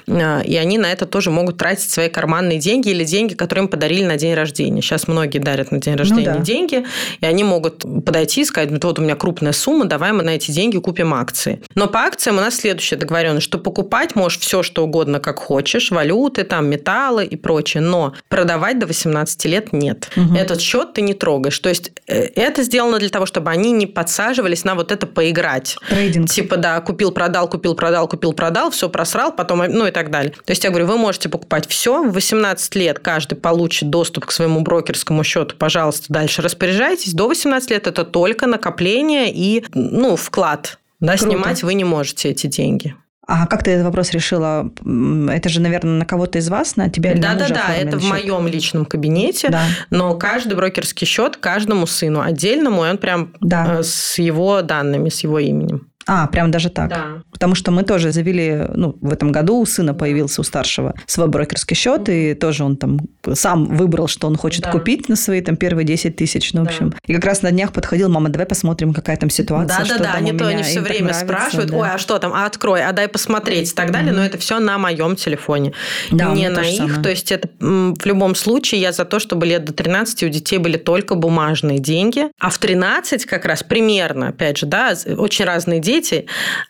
э, и они на это тоже могут тратить свои карманные деньги или деньги, которые им подарили на день рождения. Сейчас многие дарят на день ну рождения ну, да. деньги, деньги, и они могут подойти и сказать, ну, вот у меня крупная сумма, давай мы на эти деньги купим акции. Но по акциям у нас следующая договоренность, что покупать можешь все, что угодно, как хочешь, валюты, там, металлы и прочее, но продавать до 18 лет нет. Угу. Этот счет ты не трогаешь. То есть э, это сделано для того, чтобы они не подсаживались на вот это поиграть. Трейдинг. Типа, да, купил, продал, купил, продал, купил, продал, все просрал, потом, ну и так далее. То есть я говорю, вы можете покупать все, в 18 лет каждый получит доступ к своему брокерскому счету, пожалуйста, дальше распределяйте распоряжаетесь, до 18 лет это только накопление и ну, вклад. Да, снимать вы не можете эти деньги. А как ты этот вопрос решила? Это же, наверное, на кого-то из вас, на тебя или да, на Да, да, да, это счет? в моем личном кабинете, да. но каждый брокерский счет каждому сыну отдельному, и он прям да. Э, с его данными, с его именем. А, прям даже так. Да. Потому что мы тоже завели, ну, в этом году у сына появился у старшего свой брокерский счет, и тоже он там сам выбрал, что он хочет да. купить на свои там первые 10 тысяч, ну, в общем. И как раз на днях подходил, мама, давай посмотрим, какая там ситуация. Да, да, да, они то они все время спрашивают, да. ой, а что там, а открой, а дай посмотреть и так далее, mm-hmm. но это все на моем телефоне, да, не на их. Самое. То есть это в любом случае я за то, чтобы лет до 13 у детей были только бумажные деньги, а в 13 как раз примерно, опять же, да, очень разные дети, дети,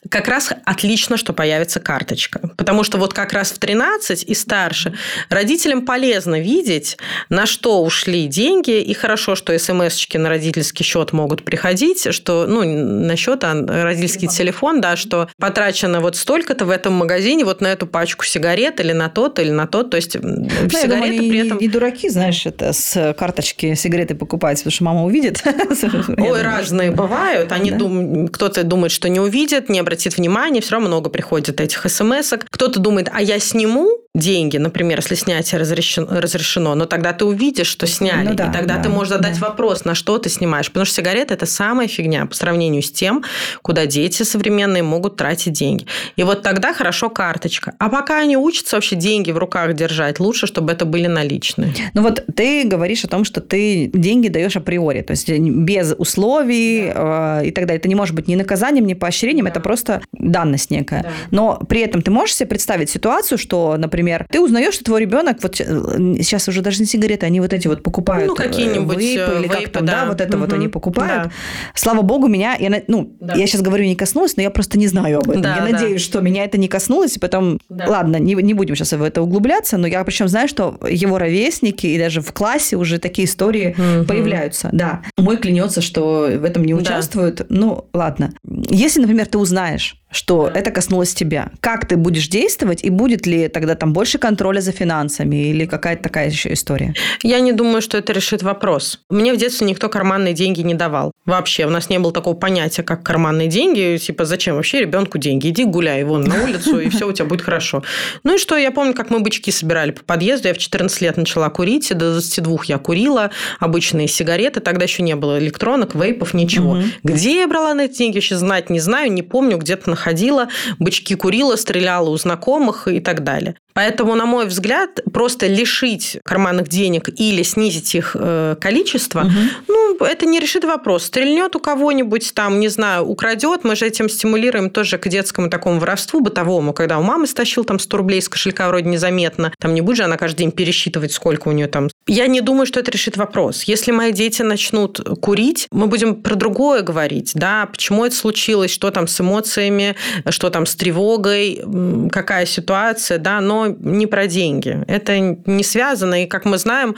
как раз отлично, что появится карточка. Потому что вот как раз в 13 и старше родителям полезно видеть, на что ушли деньги, и хорошо, что смс-очки на родительский счет могут приходить, что, ну, на счет, а родительский телефон, да, что потрачено вот столько-то в этом магазине вот на эту пачку сигарет или на тот, или на тот, то есть ну, сигареты думаю, при этом... Не, дураки, знаешь, это с карточки сигареты покупать, потому что мама увидит. Ой, разные бывают. Они да? дум... Кто-то думает, что не не увидит, не обратит внимания, все равно много приходит этих смс -ок. Кто-то думает, а я сниму, деньги, например, если снятие разрешено, разрешено, но тогда ты увидишь, что сняли, ну, да, и тогда да, ты можешь задать да. вопрос, на что ты снимаешь, потому что сигареты – это самая фигня по сравнению с тем, куда дети современные могут тратить деньги. И вот тогда хорошо карточка. А пока они учатся вообще деньги в руках держать, лучше, чтобы это были наличные. Ну вот ты говоришь о том, что ты деньги даешь априори, то есть без условий да. э, и так далее. Это не может быть ни наказанием, ни поощрением, да. это просто данность некая. Да. Но при этом ты можешь себе представить ситуацию, что, например, ты узнаешь, что твой ребенок вот сейчас уже даже не сигареты, они вот эти вот покупают. Ну, э, какие-нибудь вейпы, или вейпы, как там, да. да, вот это угу. вот они покупают. Да. Слава богу, меня, я, ну, да. я сейчас говорю не коснулась, но я просто не знаю об этом. Да, я да. надеюсь, что меня это не коснулось, и потом, да. ладно, не, не будем сейчас в это углубляться, но я причем знаю, что его ровесники и даже в классе уже такие истории угу. появляются. Да. Мой клянется, что в этом не участвуют. Да. Ну, ладно. Если, например, ты узнаешь, что это коснулось тебя. Как ты будешь действовать, и будет ли тогда там больше контроля за финансами или какая-то такая еще история? Я не думаю, что это решит вопрос. Мне в детстве никто карманные деньги не давал. Вообще, у нас не было такого понятия, как карманные деньги. Типа, зачем вообще ребенку деньги? Иди гуляй вон на улицу, и все у тебя будет хорошо. Ну и что, я помню, как мы бычки собирали по подъезду. Я в 14 лет начала курить, до 22 я курила обычные сигареты. Тогда еще не было электронок, вейпов, ничего. Где я брала на эти деньги, еще знать не знаю, не помню, где-то ходила, бычки курила, стреляла у знакомых и так далее. Поэтому, на мой взгляд, просто лишить карманных денег или снизить их э, количество, угу. ну, это не решит вопрос. Стрельнет у кого-нибудь там, не знаю, украдет, мы же этим стимулируем тоже к детскому такому воровству бытовому, когда у мамы стащил там 100 рублей из кошелька вроде незаметно, там не будет же она каждый день пересчитывать, сколько у нее там. Я не думаю, что это решит вопрос. Если мои дети начнут курить, мы будем про другое говорить, да, почему это случилось, что там с эмоциями, что там с тревогой, какая ситуация, да, но не про деньги. Это не связано. И, как мы знаем,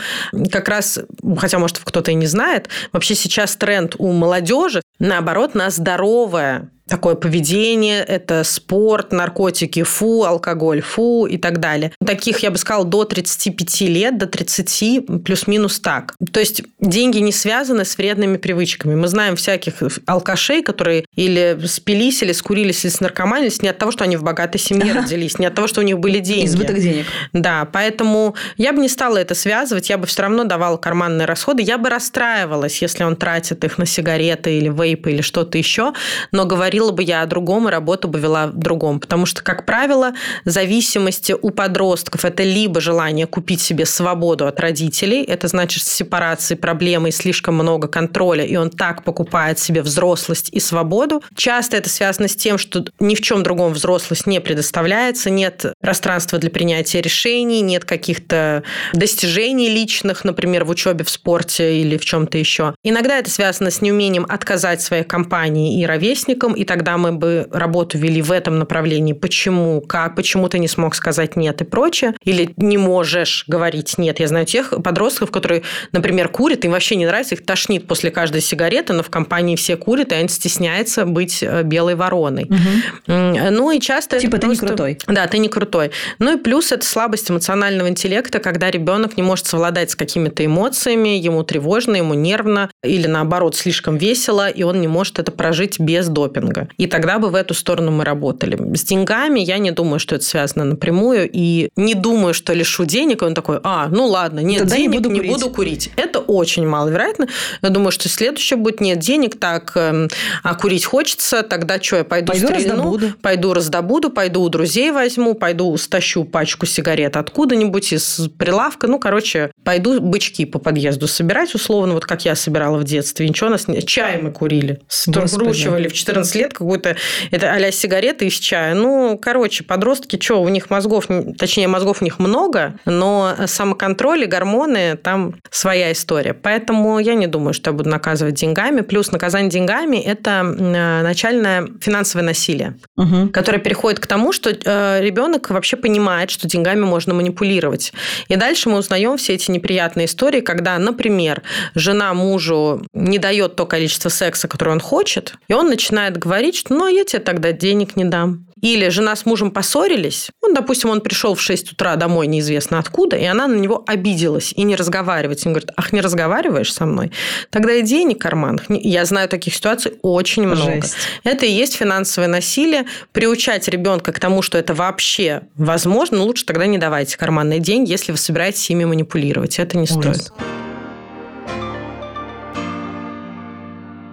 как раз, хотя, может, кто-то и не знает, вообще сейчас тренд у молодежи, наоборот, на здоровое такое поведение, это спорт, наркотики, фу, алкоголь, фу и так далее. Таких, я бы сказала, до 35 лет, до 30, плюс-минус так. То есть деньги не связаны с вредными привычками. Мы знаем всяких алкашей, которые или спились, или скурились, или снаркоманились не от того, что они в богатой семье родились, не от того, что у них были деньги. Избыток денег. Да, поэтому я бы не стала это связывать, я бы все равно давала карманные расходы, я бы расстраивалась, если он тратит их на сигареты или вейпы или что-то еще, но говорила говорила бы я о другом, и работу бы вела в другом. Потому что, как правило, зависимости у подростков – это либо желание купить себе свободу от родителей, это значит сепарации, проблемы и слишком много контроля, и он так покупает себе взрослость и свободу. Часто это связано с тем, что ни в чем другом взрослость не предоставляется, нет пространства для принятия решений, нет каких-то достижений личных, например, в учебе, в спорте или в чем-то еще. Иногда это связано с неумением отказать своей компании и ровесникам, и тогда мы бы работу вели в этом направлении. Почему, как, почему ты не смог сказать нет и прочее, или не можешь говорить нет. Я знаю тех подростков, которые, например, курят, им вообще не нравится, их тошнит после каждой сигареты, но в компании все курят, и они стесняются быть э, белой вороной. Угу. Ну и часто... Типа ты просто... не крутой. Да, ты не крутой. Ну и плюс это слабость эмоционального интеллекта, когда ребенок не может совладать с какими-то эмоциями, ему тревожно, ему нервно, или наоборот слишком весело, и он не может это прожить без допинга много. И тогда бы в эту сторону мы работали. С деньгами я не думаю, что это связано напрямую, и не думаю, что лишу денег, и он такой, а, ну ладно, нет тогда денег, не, буду, не курить. буду курить. Это очень маловероятно. Я думаю, что следующее будет, нет денег, так, эм, а курить хочется, тогда что, я пойду, пойду стрельну, раздобуду. пойду раздобуду, пойду у друзей возьму, пойду стащу пачку сигарет откуда-нибудь из прилавка, ну, короче, пойду бычки по подъезду собирать, условно, вот как я собирала в детстве. Ничего у нас не... Чай мы курили. Скручивали в 14 лет какую-то, это а сигареты из чая. Ну, короче, подростки, что, у них мозгов, точнее, мозгов у них много, но самоконтроль и гормоны, там своя история. Поэтому я не думаю, что я буду наказывать деньгами. Плюс наказание деньгами – это начальное финансовое насилие, угу. которое переходит к тому, что э, ребенок вообще понимает, что деньгами можно манипулировать. И дальше мы узнаем все эти неприятные истории, когда, например, жена мужу не дает то количество секса, которое он хочет, и он начинает говорить, говорить, что ну, я тебе тогда денег не дам. Или жена с мужем поссорились, ну, допустим, он пришел в 6 утра домой неизвестно откуда, и она на него обиделась и не разговаривает. Он говорит, ах, не разговариваешь со мной? Тогда и денег в карманах. Я знаю таких ситуаций очень много. Жесть. Это и есть финансовое насилие. Приучать ребенка к тому, что это вообще возможно, ну, лучше тогда не давайте карманные деньги, если вы собираетесь ими манипулировать. Это не Ужас. стоит.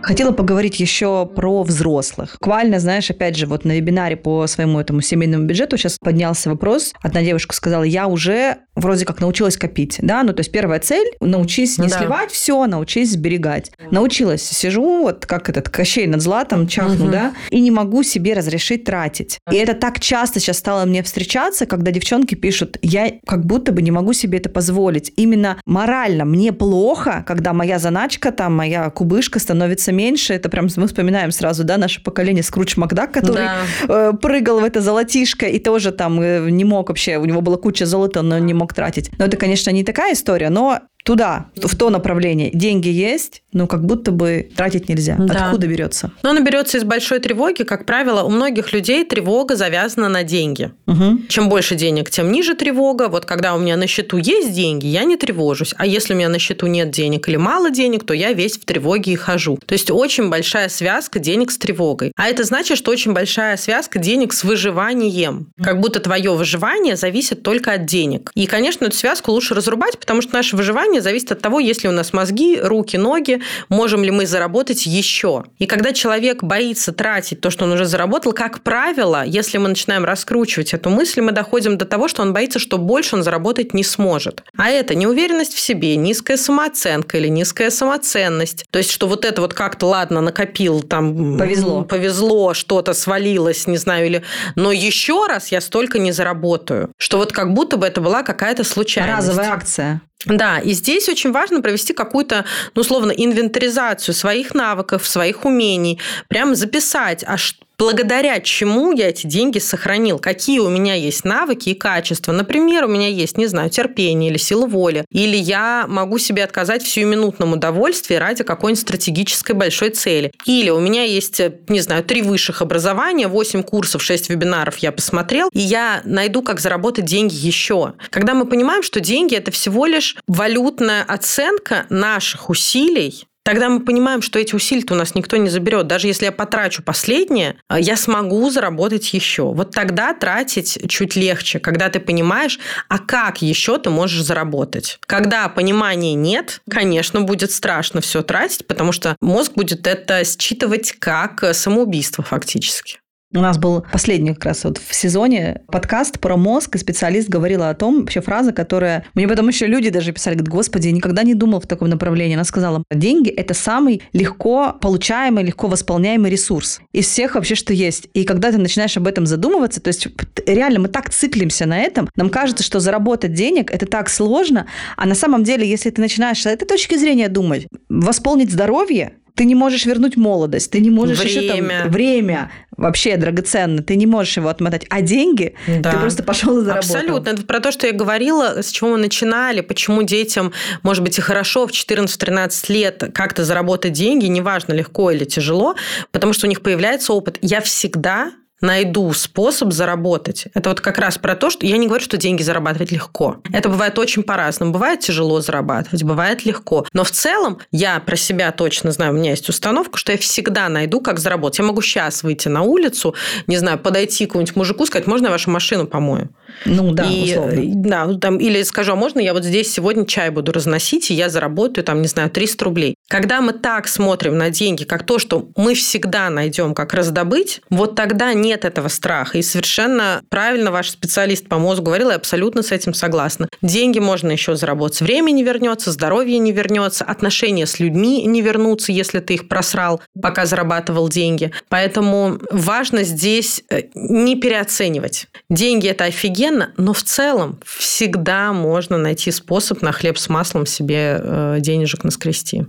Хотела поговорить еще про взрослых. Буквально, знаешь, опять же, вот на вебинаре по своему этому семейному бюджету сейчас поднялся вопрос. Одна девушка сказала, я уже вроде как научилась копить, да, ну то есть первая цель – научись не да. сливать все, научись сберегать. Научилась, сижу вот как этот Кощей над златом, чахну, угу. да, и не могу себе разрешить тратить. И это так часто сейчас стало мне встречаться, когда девчонки пишут, я как будто бы не могу себе это позволить. Именно морально мне плохо, когда моя заначка, там, моя кубышка становится меньше. Это прям мы вспоминаем сразу, да, наше поколение Скрудж Макдак, который да. Э, прыгал в это золотишко и тоже там э, не мог вообще, у него была куча золота, но не мог тратить. Но это, конечно, не такая история, но туда, в то направление. Деньги есть, но как будто бы тратить нельзя. Да. Откуда берется? Ну, она берется из большой тревоги. Как правило, у многих людей тревога завязана на деньги. Угу. Чем больше денег, тем ниже тревога. Вот когда у меня на счету есть деньги, я не тревожусь. А если у меня на счету нет денег или мало денег, то я весь в тревоге и хожу. То есть очень большая связка денег с тревогой. А это значит, что очень большая связка денег с выживанием. Как будто твое выживание зависит только от денег. И, конечно, эту связку лучше разрубать, потому что наше выживание выживание зависит от того, есть ли у нас мозги, руки, ноги, можем ли мы заработать еще. И когда человек боится тратить то, что он уже заработал, как правило, если мы начинаем раскручивать эту мысль, мы доходим до того, что он боится, что больше он заработать не сможет. А это неуверенность в себе, низкая самооценка или низкая самоценность. То есть, что вот это вот как-то, ладно, накопил, там... Повезло. Повезло, что-то свалилось, не знаю, или... Но еще раз я столько не заработаю. Что вот как будто бы это была какая-то случайность. Разовая акция. Да, и здесь очень важно провести какую-то, ну, условно, инвентаризацию своих навыков, своих умений, прям записать, а благодаря чему я эти деньги сохранил, какие у меня есть навыки и качества. Например, у меня есть, не знаю, терпение или сила воли, или я могу себе отказать в сиюминутном удовольствии ради какой-нибудь стратегической большой цели. Или у меня есть, не знаю, три высших образования, 8 курсов, 6 вебинаров я посмотрел, и я найду, как заработать деньги еще. Когда мы понимаем, что деньги – это всего лишь валютная оценка наших усилий, Тогда мы понимаем, что эти усилия у нас никто не заберет. Даже если я потрачу последнее, а, я смогу заработать еще. Вот тогда тратить чуть легче, когда ты понимаешь, а как еще ты можешь заработать. Когда понимания нет, конечно, будет страшно все тратить, потому что мозг будет это считывать как самоубийство фактически. У нас был последний как раз вот в сезоне подкаст про мозг, и специалист говорила о том, вообще фраза, которая... Мне потом еще люди даже писали, говорят, господи, я никогда не думал в таком направлении. Она сказала, деньги – это самый легко получаемый, легко восполняемый ресурс из всех вообще, что есть. И когда ты начинаешь об этом задумываться, то есть реально мы так циклимся на этом, нам кажется, что заработать денег – это так сложно, а на самом деле, если ты начинаешь с этой точки зрения думать, восполнить здоровье, ты не можешь вернуть молодость, ты не можешь время. еще там время вообще драгоценно, ты не можешь его отмотать, а деньги да. ты просто пошел и заработал. Абсолютно, это про то, что я говорила, с чего мы начинали, почему детям, может быть, и хорошо в 14-13 лет как-то заработать деньги, неважно, легко или тяжело, потому что у них появляется опыт. Я всегда найду способ заработать. Это вот как раз про то, что я не говорю, что деньги зарабатывать легко. Это бывает очень по-разному. Бывает тяжело зарабатывать, бывает легко. Но в целом я про себя точно знаю, у меня есть установка, что я всегда найду, как заработать. Я могу сейчас выйти на улицу, не знаю, подойти к какому-нибудь мужику, сказать, можно я вашу машину помою? Ну да, и, условно. Да, ну, там, или скажу, а можно я вот здесь сегодня чай буду разносить, и я заработаю там, не знаю, 300 рублей. Когда мы так смотрим на деньги, как то, что мы всегда найдем, как раздобыть, вот тогда нет этого страха. И совершенно правильно ваш специалист по мозгу говорил, я абсолютно с этим согласна. Деньги можно еще заработать. Время не вернется, здоровье не вернется, отношения с людьми не вернутся, если ты их просрал, пока зарабатывал деньги. Поэтому важно здесь э, не переоценивать. Деньги – это офигенно, офигенно, но в целом всегда можно найти способ на хлеб с маслом себе э, денежек наскрести.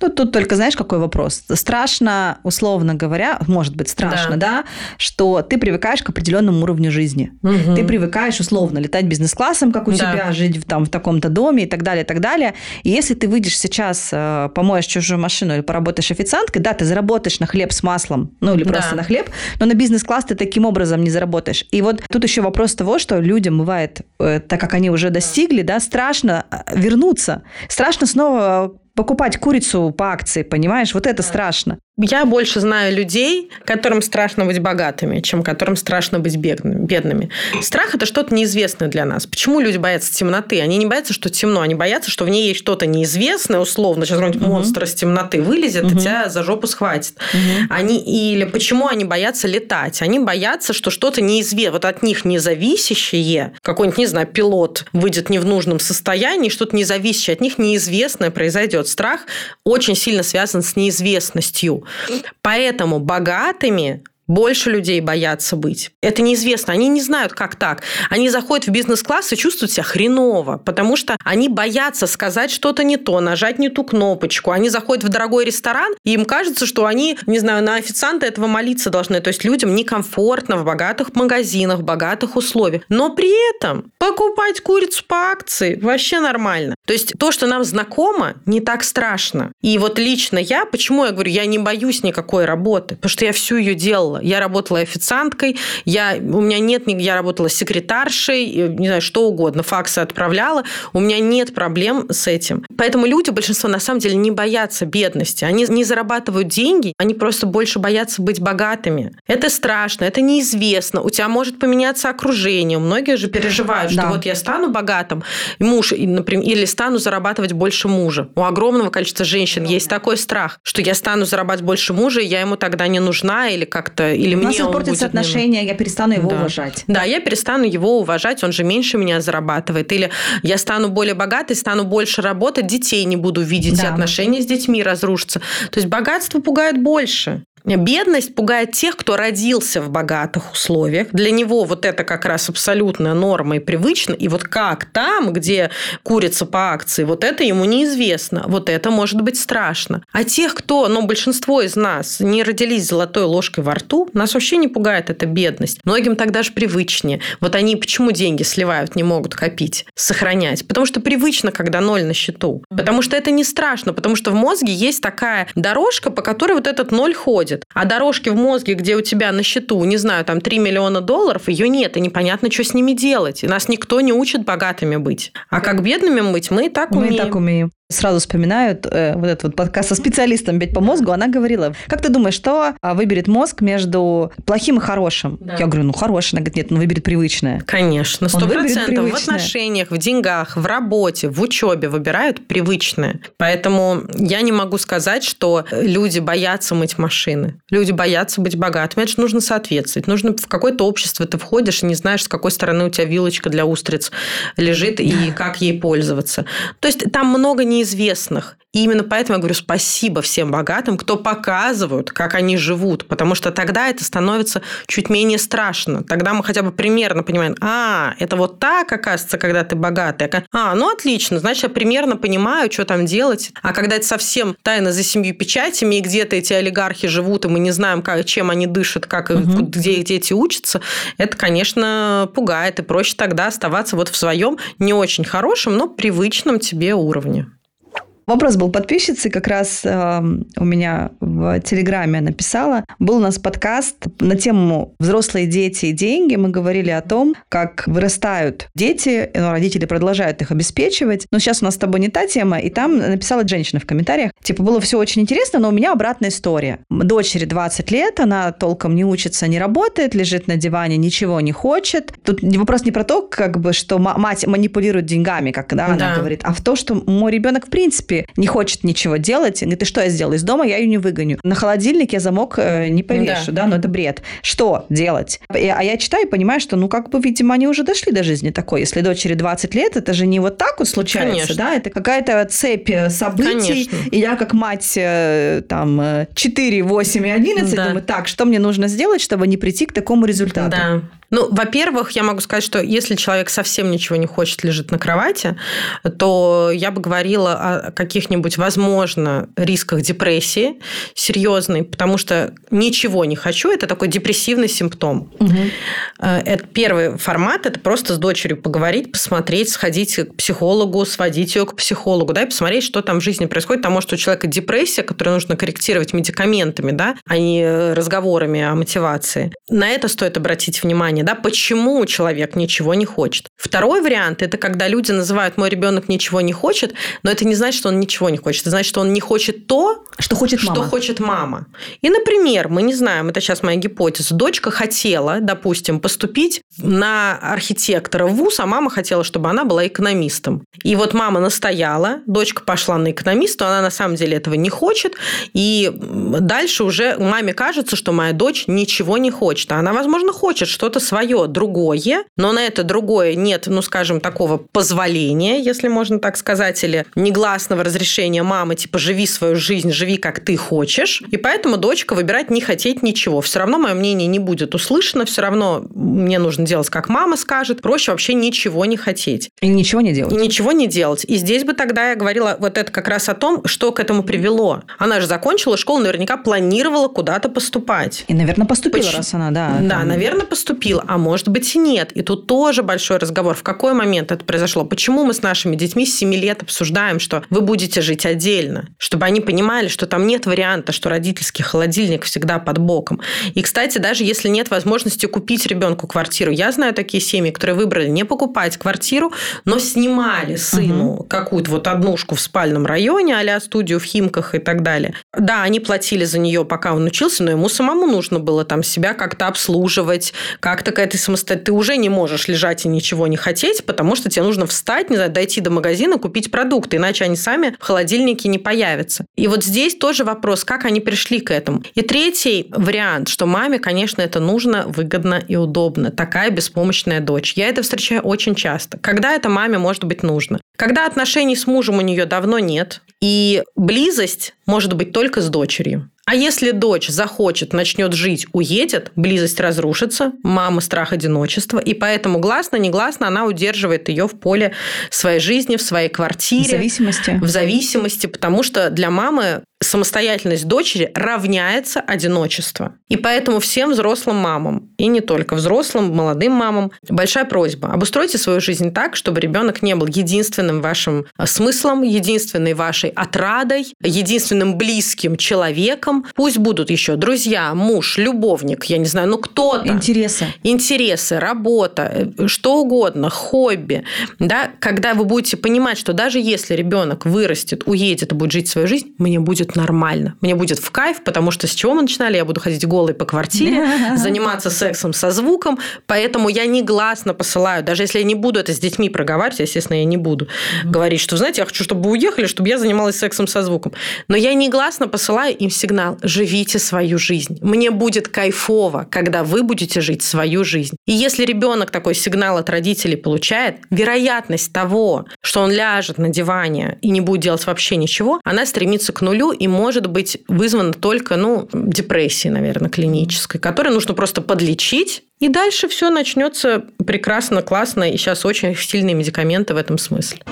Ну, тут только, знаешь, какой вопрос? Страшно, условно говоря, может быть страшно, да, да что ты привыкаешь к определенному уровню жизни. Угу. Ты привыкаешь, условно, летать бизнес-классом, как у да. тебя, жить там, в таком-то доме и так далее, и так далее. И если ты выйдешь сейчас, э, помоешь чужую машину или поработаешь официанткой, да, ты заработаешь на хлеб с маслом, ну, или просто да. на хлеб, но на бизнес-класс ты таким образом не заработаешь. И вот тут еще вопрос того, что людям бывает, э, так как они уже достигли, да, страшно э, вернуться, страшно снова покупать курицу по акции, понимаешь? Вот это страшно. Я больше знаю людей, которым страшно быть богатыми, чем которым страшно быть бедными. Страх – это что-то неизвестное для нас. Почему люди боятся темноты? Они не боятся, что темно, они боятся, что в ней есть что-то неизвестное, условно. Сейчас какой-нибудь угу. монстр из темноты вылезет угу. и тебя за жопу схватит. Угу. Они, или почему они боятся летать? Они боятся, что что-то неизвестное, вот от них независящее, какой-нибудь, не знаю, пилот выйдет не в нужном состоянии, что-то независящее от них неизвестное произойдет. Страх очень сильно связан с неизвестностью. Поэтому богатыми больше людей боятся быть. Это неизвестно. Они не знают, как так. Они заходят в бизнес-класс и чувствуют себя хреново, потому что они боятся сказать что-то не то, нажать не ту кнопочку. Они заходят в дорогой ресторан, и им кажется, что они, не знаю, на официанта этого молиться должны. То есть людям некомфортно в богатых магазинах, в богатых условиях. Но при этом покупать курицу по акции вообще нормально. То есть то, что нам знакомо, не так страшно. И вот лично я, почему я говорю, я не боюсь никакой работы, потому что я всю ее делала работала. Я работала официанткой, я, у меня нет, я работала секретаршей, не знаю, что угодно, факсы отправляла. У меня нет проблем с этим. Поэтому люди, большинство, на самом деле, не боятся бедности. Они не зарабатывают деньги, они просто больше боятся быть богатыми. Это страшно, это неизвестно. У тебя может поменяться окружение. Многие же переживают, что да. вот я стану богатым, муж, например, или стану зарабатывать больше мужа. У огромного количества женщин есть такой страх, что я стану зарабатывать больше мужа, и я ему тогда не нужна, или как-то или У нас испортятся отношения, я перестану его да. уважать. Да, я перестану его уважать, он же меньше меня зарабатывает. Или я стану более богатой, стану больше работать, детей не буду видеть, да. отношения с детьми разрушатся. То есть богатство пугает больше. Бедность пугает тех, кто родился в богатых условиях. Для него вот это как раз абсолютная норма и привычно. И вот как там, где курица по акции, вот это ему неизвестно. Вот это может быть страшно. А тех, кто, ну, большинство из нас не родились с золотой ложкой во рту, нас вообще не пугает эта бедность. Многим тогда же привычнее. Вот они почему деньги сливают, не могут копить, сохранять? Потому что привычно, когда ноль на счету. Потому что это не страшно, потому что в мозге есть такая дорожка, по которой вот этот ноль ходит. А дорожки в мозге, где у тебя на счету, не знаю, там 3 миллиона долларов, ее нет, и непонятно, что с ними делать. И нас никто не учит богатыми быть. А как бедными быть, мы и так умеем. Мы и так умеем. Сразу вспоминают э, вот этот вот подкаст со специалистом «Бить по мозгу». Она говорила, как ты думаешь, что а, выберет мозг между плохим и хорошим? Да. Я говорю, ну хороший. Она говорит, нет, ну выберет привычное. Конечно, сто процентов. В отношениях, в деньгах, в работе, в учебе выбирают привычное. Поэтому я не могу сказать, что люди боятся мыть машины. Люди боятся быть богатыми. Это же нужно соответствовать. Нужно в какое-то общество ты входишь и не знаешь, с какой стороны у тебя вилочка для устриц лежит и как ей пользоваться. То есть там много не неизвестных. И именно поэтому я говорю спасибо всем богатым, кто показывают, как они живут, потому что тогда это становится чуть менее страшно. Тогда мы хотя бы примерно понимаем, а, это вот так, оказывается, когда ты богатый. А, ну отлично, значит, я примерно понимаю, что там делать. А когда это совсем тайна за семью печатями, и где-то эти олигархи живут, и мы не знаем, как, чем они дышат, как, угу. где дети учатся, это, конечно, пугает. И проще тогда оставаться вот в своем не очень хорошем, но привычном тебе уровне. Вопрос был подписчицы, как раз э, у меня в Телеграме написала. Был у нас подкаст на тему «Взрослые дети и деньги». Мы говорили о том, как вырастают дети, но родители продолжают их обеспечивать. Но сейчас у нас с тобой не та тема, и там написала женщина в комментариях. Типа, было все очень интересно, но у меня обратная история. Дочери 20 лет, она толком не учится, не работает, лежит на диване, ничего не хочет. Тут вопрос не про то, как бы, что мать манипулирует деньгами, как да, она говорит, а в то, что мой ребенок в принципе не хочет ничего делать, говорит, и что я сделаю из дома, я ее не выгоню. На холодильнике замок э, не повешу, да. да, но это бред. Что делать? А я читаю и понимаю, что, ну, как бы, видимо, они уже дошли до жизни такой. Если дочери 20 лет, это же не вот так вот случается, Конечно. да, это какая-то цепь э, событий. Конечно. И я, как мать, э, там, 4, 8 и 11, да. думаю, так, что мне нужно сделать, чтобы не прийти к такому результату? Да. Ну, во-первых, я могу сказать, что если человек совсем ничего не хочет, лежит на кровати, то я бы говорила о каких-нибудь, возможно, рисках депрессии серьезной, потому что ничего не хочу, это такой депрессивный симптом. Угу. Это первый формат, это просто с дочерью поговорить, посмотреть, сходить к психологу, сводить ее к психологу, да, и посмотреть, что там в жизни происходит. Потому что у человека депрессия, которую нужно корректировать медикаментами, да, а не разговорами о мотивации. На это стоит обратить внимание, да, почему человек ничего не хочет. Второй вариант – это когда люди называют «мой ребенок ничего не хочет», но это не значит, что он ничего не хочет. Это значит, что он не хочет то, что хочет мама. Что хочет мама. И, например, мы не знаем, это сейчас моя гипотеза, дочка хотела, допустим, поступить на архитектора в ВУЗ, а мама хотела, чтобы она была экономистом. И вот мама настояла, дочка пошла на экономиста, она на самом деле этого не хочет, и дальше уже маме кажется, что моя дочь ничего не хочет. А она, возможно, хочет что-то свое, другое, но на это другое нет, ну, скажем, такого позволения, если можно так сказать, или негласного разрешения мамы, типа, живи свою жизнь, живи как ты хочешь. И поэтому дочка выбирать не хотеть ничего. Все равно мое мнение не будет услышано, все равно мне нужно делать, как мама скажет. Проще вообще ничего не хотеть. И ничего не делать. И ничего не делать. И здесь бы тогда я говорила вот это как раз о том, что к этому привело. Она же закончила школу, наверняка планировала куда-то поступать. И, наверное, поступила, Поч... раз она, да. Да, там... наверное, поступила, а может быть и нет. И тут тоже большой разговор. В какой момент это произошло? Почему мы с нашими детьми с 7 лет обсуждаем, что вы будете жить отдельно? Чтобы они понимали, что там нет варианта, что родительский холодильник всегда под боком. И, кстати, даже если нет возможности купить ребенку квартиру, я знаю такие семьи, которые выбрали не покупать квартиру, но снимали сыну угу. какую-то вот однушку в спальном районе, а студию в Химках и так далее. Да, они платили за нее, пока он учился, но ему самому нужно было там себя как-то обслуживать, как-то какая-то самостоятельность. Ты уже не можешь лежать и ничего не хотеть, потому что тебе нужно встать, не знаю, дойти до магазина, купить продукты, иначе они сами в холодильнике не появятся. И вот здесь тоже вопрос, как они пришли к этому. И третий вариант, что маме, конечно, это нужно, выгодно и удобно. Такая беспомощная дочь. Я это встречаю очень часто. Когда это маме может быть нужно? Когда отношений с мужем у нее давно нет, и близость может быть только с дочерью. А если дочь захочет, начнет жить, уедет, близость разрушится, мама страх одиночества, и поэтому гласно-негласно она удерживает ее в поле своей жизни, в своей квартире. В зависимости. В зависимости, потому что для мамы самостоятельность дочери равняется одиночество. И поэтому всем взрослым мамам, и не только взрослым, молодым мамам, большая просьба. Обустройте свою жизнь так, чтобы ребенок не был единственным вашим а, смыслом, единственной вашей отрадой, единственным близким человеком. Пусть будут еще друзья, муж, любовник, я не знаю, ну кто-то. Интересы. Интересы, работа, э, что угодно, хобби. Да? Когда вы будете понимать, что даже если ребенок вырастет, уедет и будет жить свою жизнь, мне будет будет нормально. Мне будет в кайф, потому что с чего мы начинали? Я буду ходить голой по квартире, заниматься сексом со звуком, поэтому я негласно посылаю, даже если я не буду это с детьми проговаривать, естественно, я не буду говорить, что, знаете, я хочу, чтобы вы уехали, чтобы я занималась сексом со звуком. Но я негласно посылаю им сигнал, живите свою жизнь. Мне будет кайфово, когда вы будете жить свою жизнь. И если ребенок такой сигнал от родителей получает, вероятность того, что он ляжет на диване и не будет делать вообще ничего, она стремится к нулю, и может быть вызвана только, ну, депрессией, наверное, клинической, которую нужно просто подлечить, и дальше все начнется прекрасно, классно, и сейчас очень сильные медикаменты в этом смысле.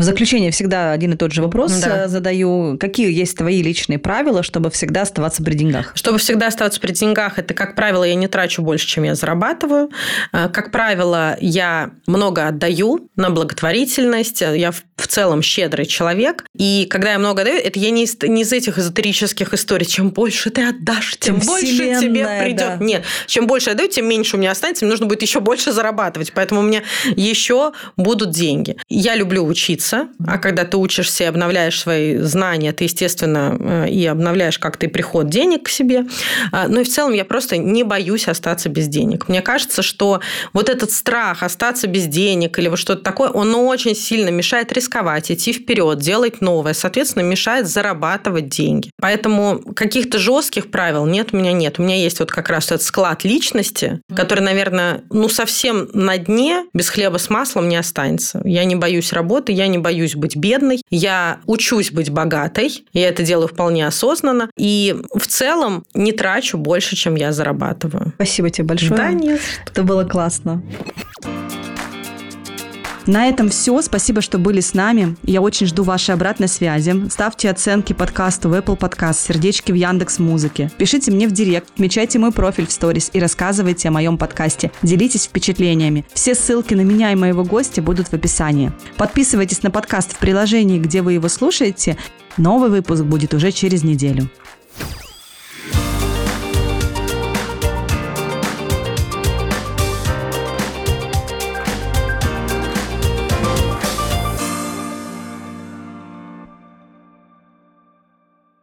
В заключение всегда один и тот же вопрос да. Э, задаю. Какие есть твои личные правила, чтобы всегда оставаться при деньгах? Чтобы всегда оставаться при деньгах, это, как правило, я не трачу больше, чем я зарабатываю. Э, как правило, я много отдаю на благотворительность. Я в целом щедрый человек. И когда я много отдаю, это я не из, не из этих эзотерических историй. Чем больше ты отдашь, тем, тем больше тебе придет. Да. Нет, чем больше я даю, тем меньше у меня останется. Мне нужно будет еще больше зарабатывать. Поэтому у меня еще будут деньги. Я люблю учиться учиться, а когда ты учишься и обновляешь свои знания, ты, естественно, э, и обновляешь как-то и приход денег к себе. А, ну и в целом я просто не боюсь остаться без денег. Мне кажется, что вот этот страх остаться без денег или вот что-то такое, он очень сильно мешает рисковать, идти вперед, делать новое, соответственно, мешает зарабатывать деньги. Поэтому каких-то жестких правил нет, у меня нет. У меня есть вот как раз этот склад личности, который, наверное, ну совсем на дне без хлеба с маслом не останется. Я не боюсь работы, я не боюсь быть бедной, я учусь быть богатой, я это делаю вполне осознанно, и в целом не трачу больше, чем я зарабатываю. Спасибо тебе большое. Да, нет. Это было классно. На этом все. Спасибо, что были с нами. Я очень жду вашей обратной связи. Ставьте оценки подкасту в Apple Podcast, сердечки в Яндекс Музыке. Пишите мне в директ, отмечайте мой профиль в сторис и рассказывайте о моем подкасте. Делитесь впечатлениями. Все ссылки на меня и моего гостя будут в описании. Подписывайтесь на подкаст в приложении, где вы его слушаете. Новый выпуск будет уже через неделю.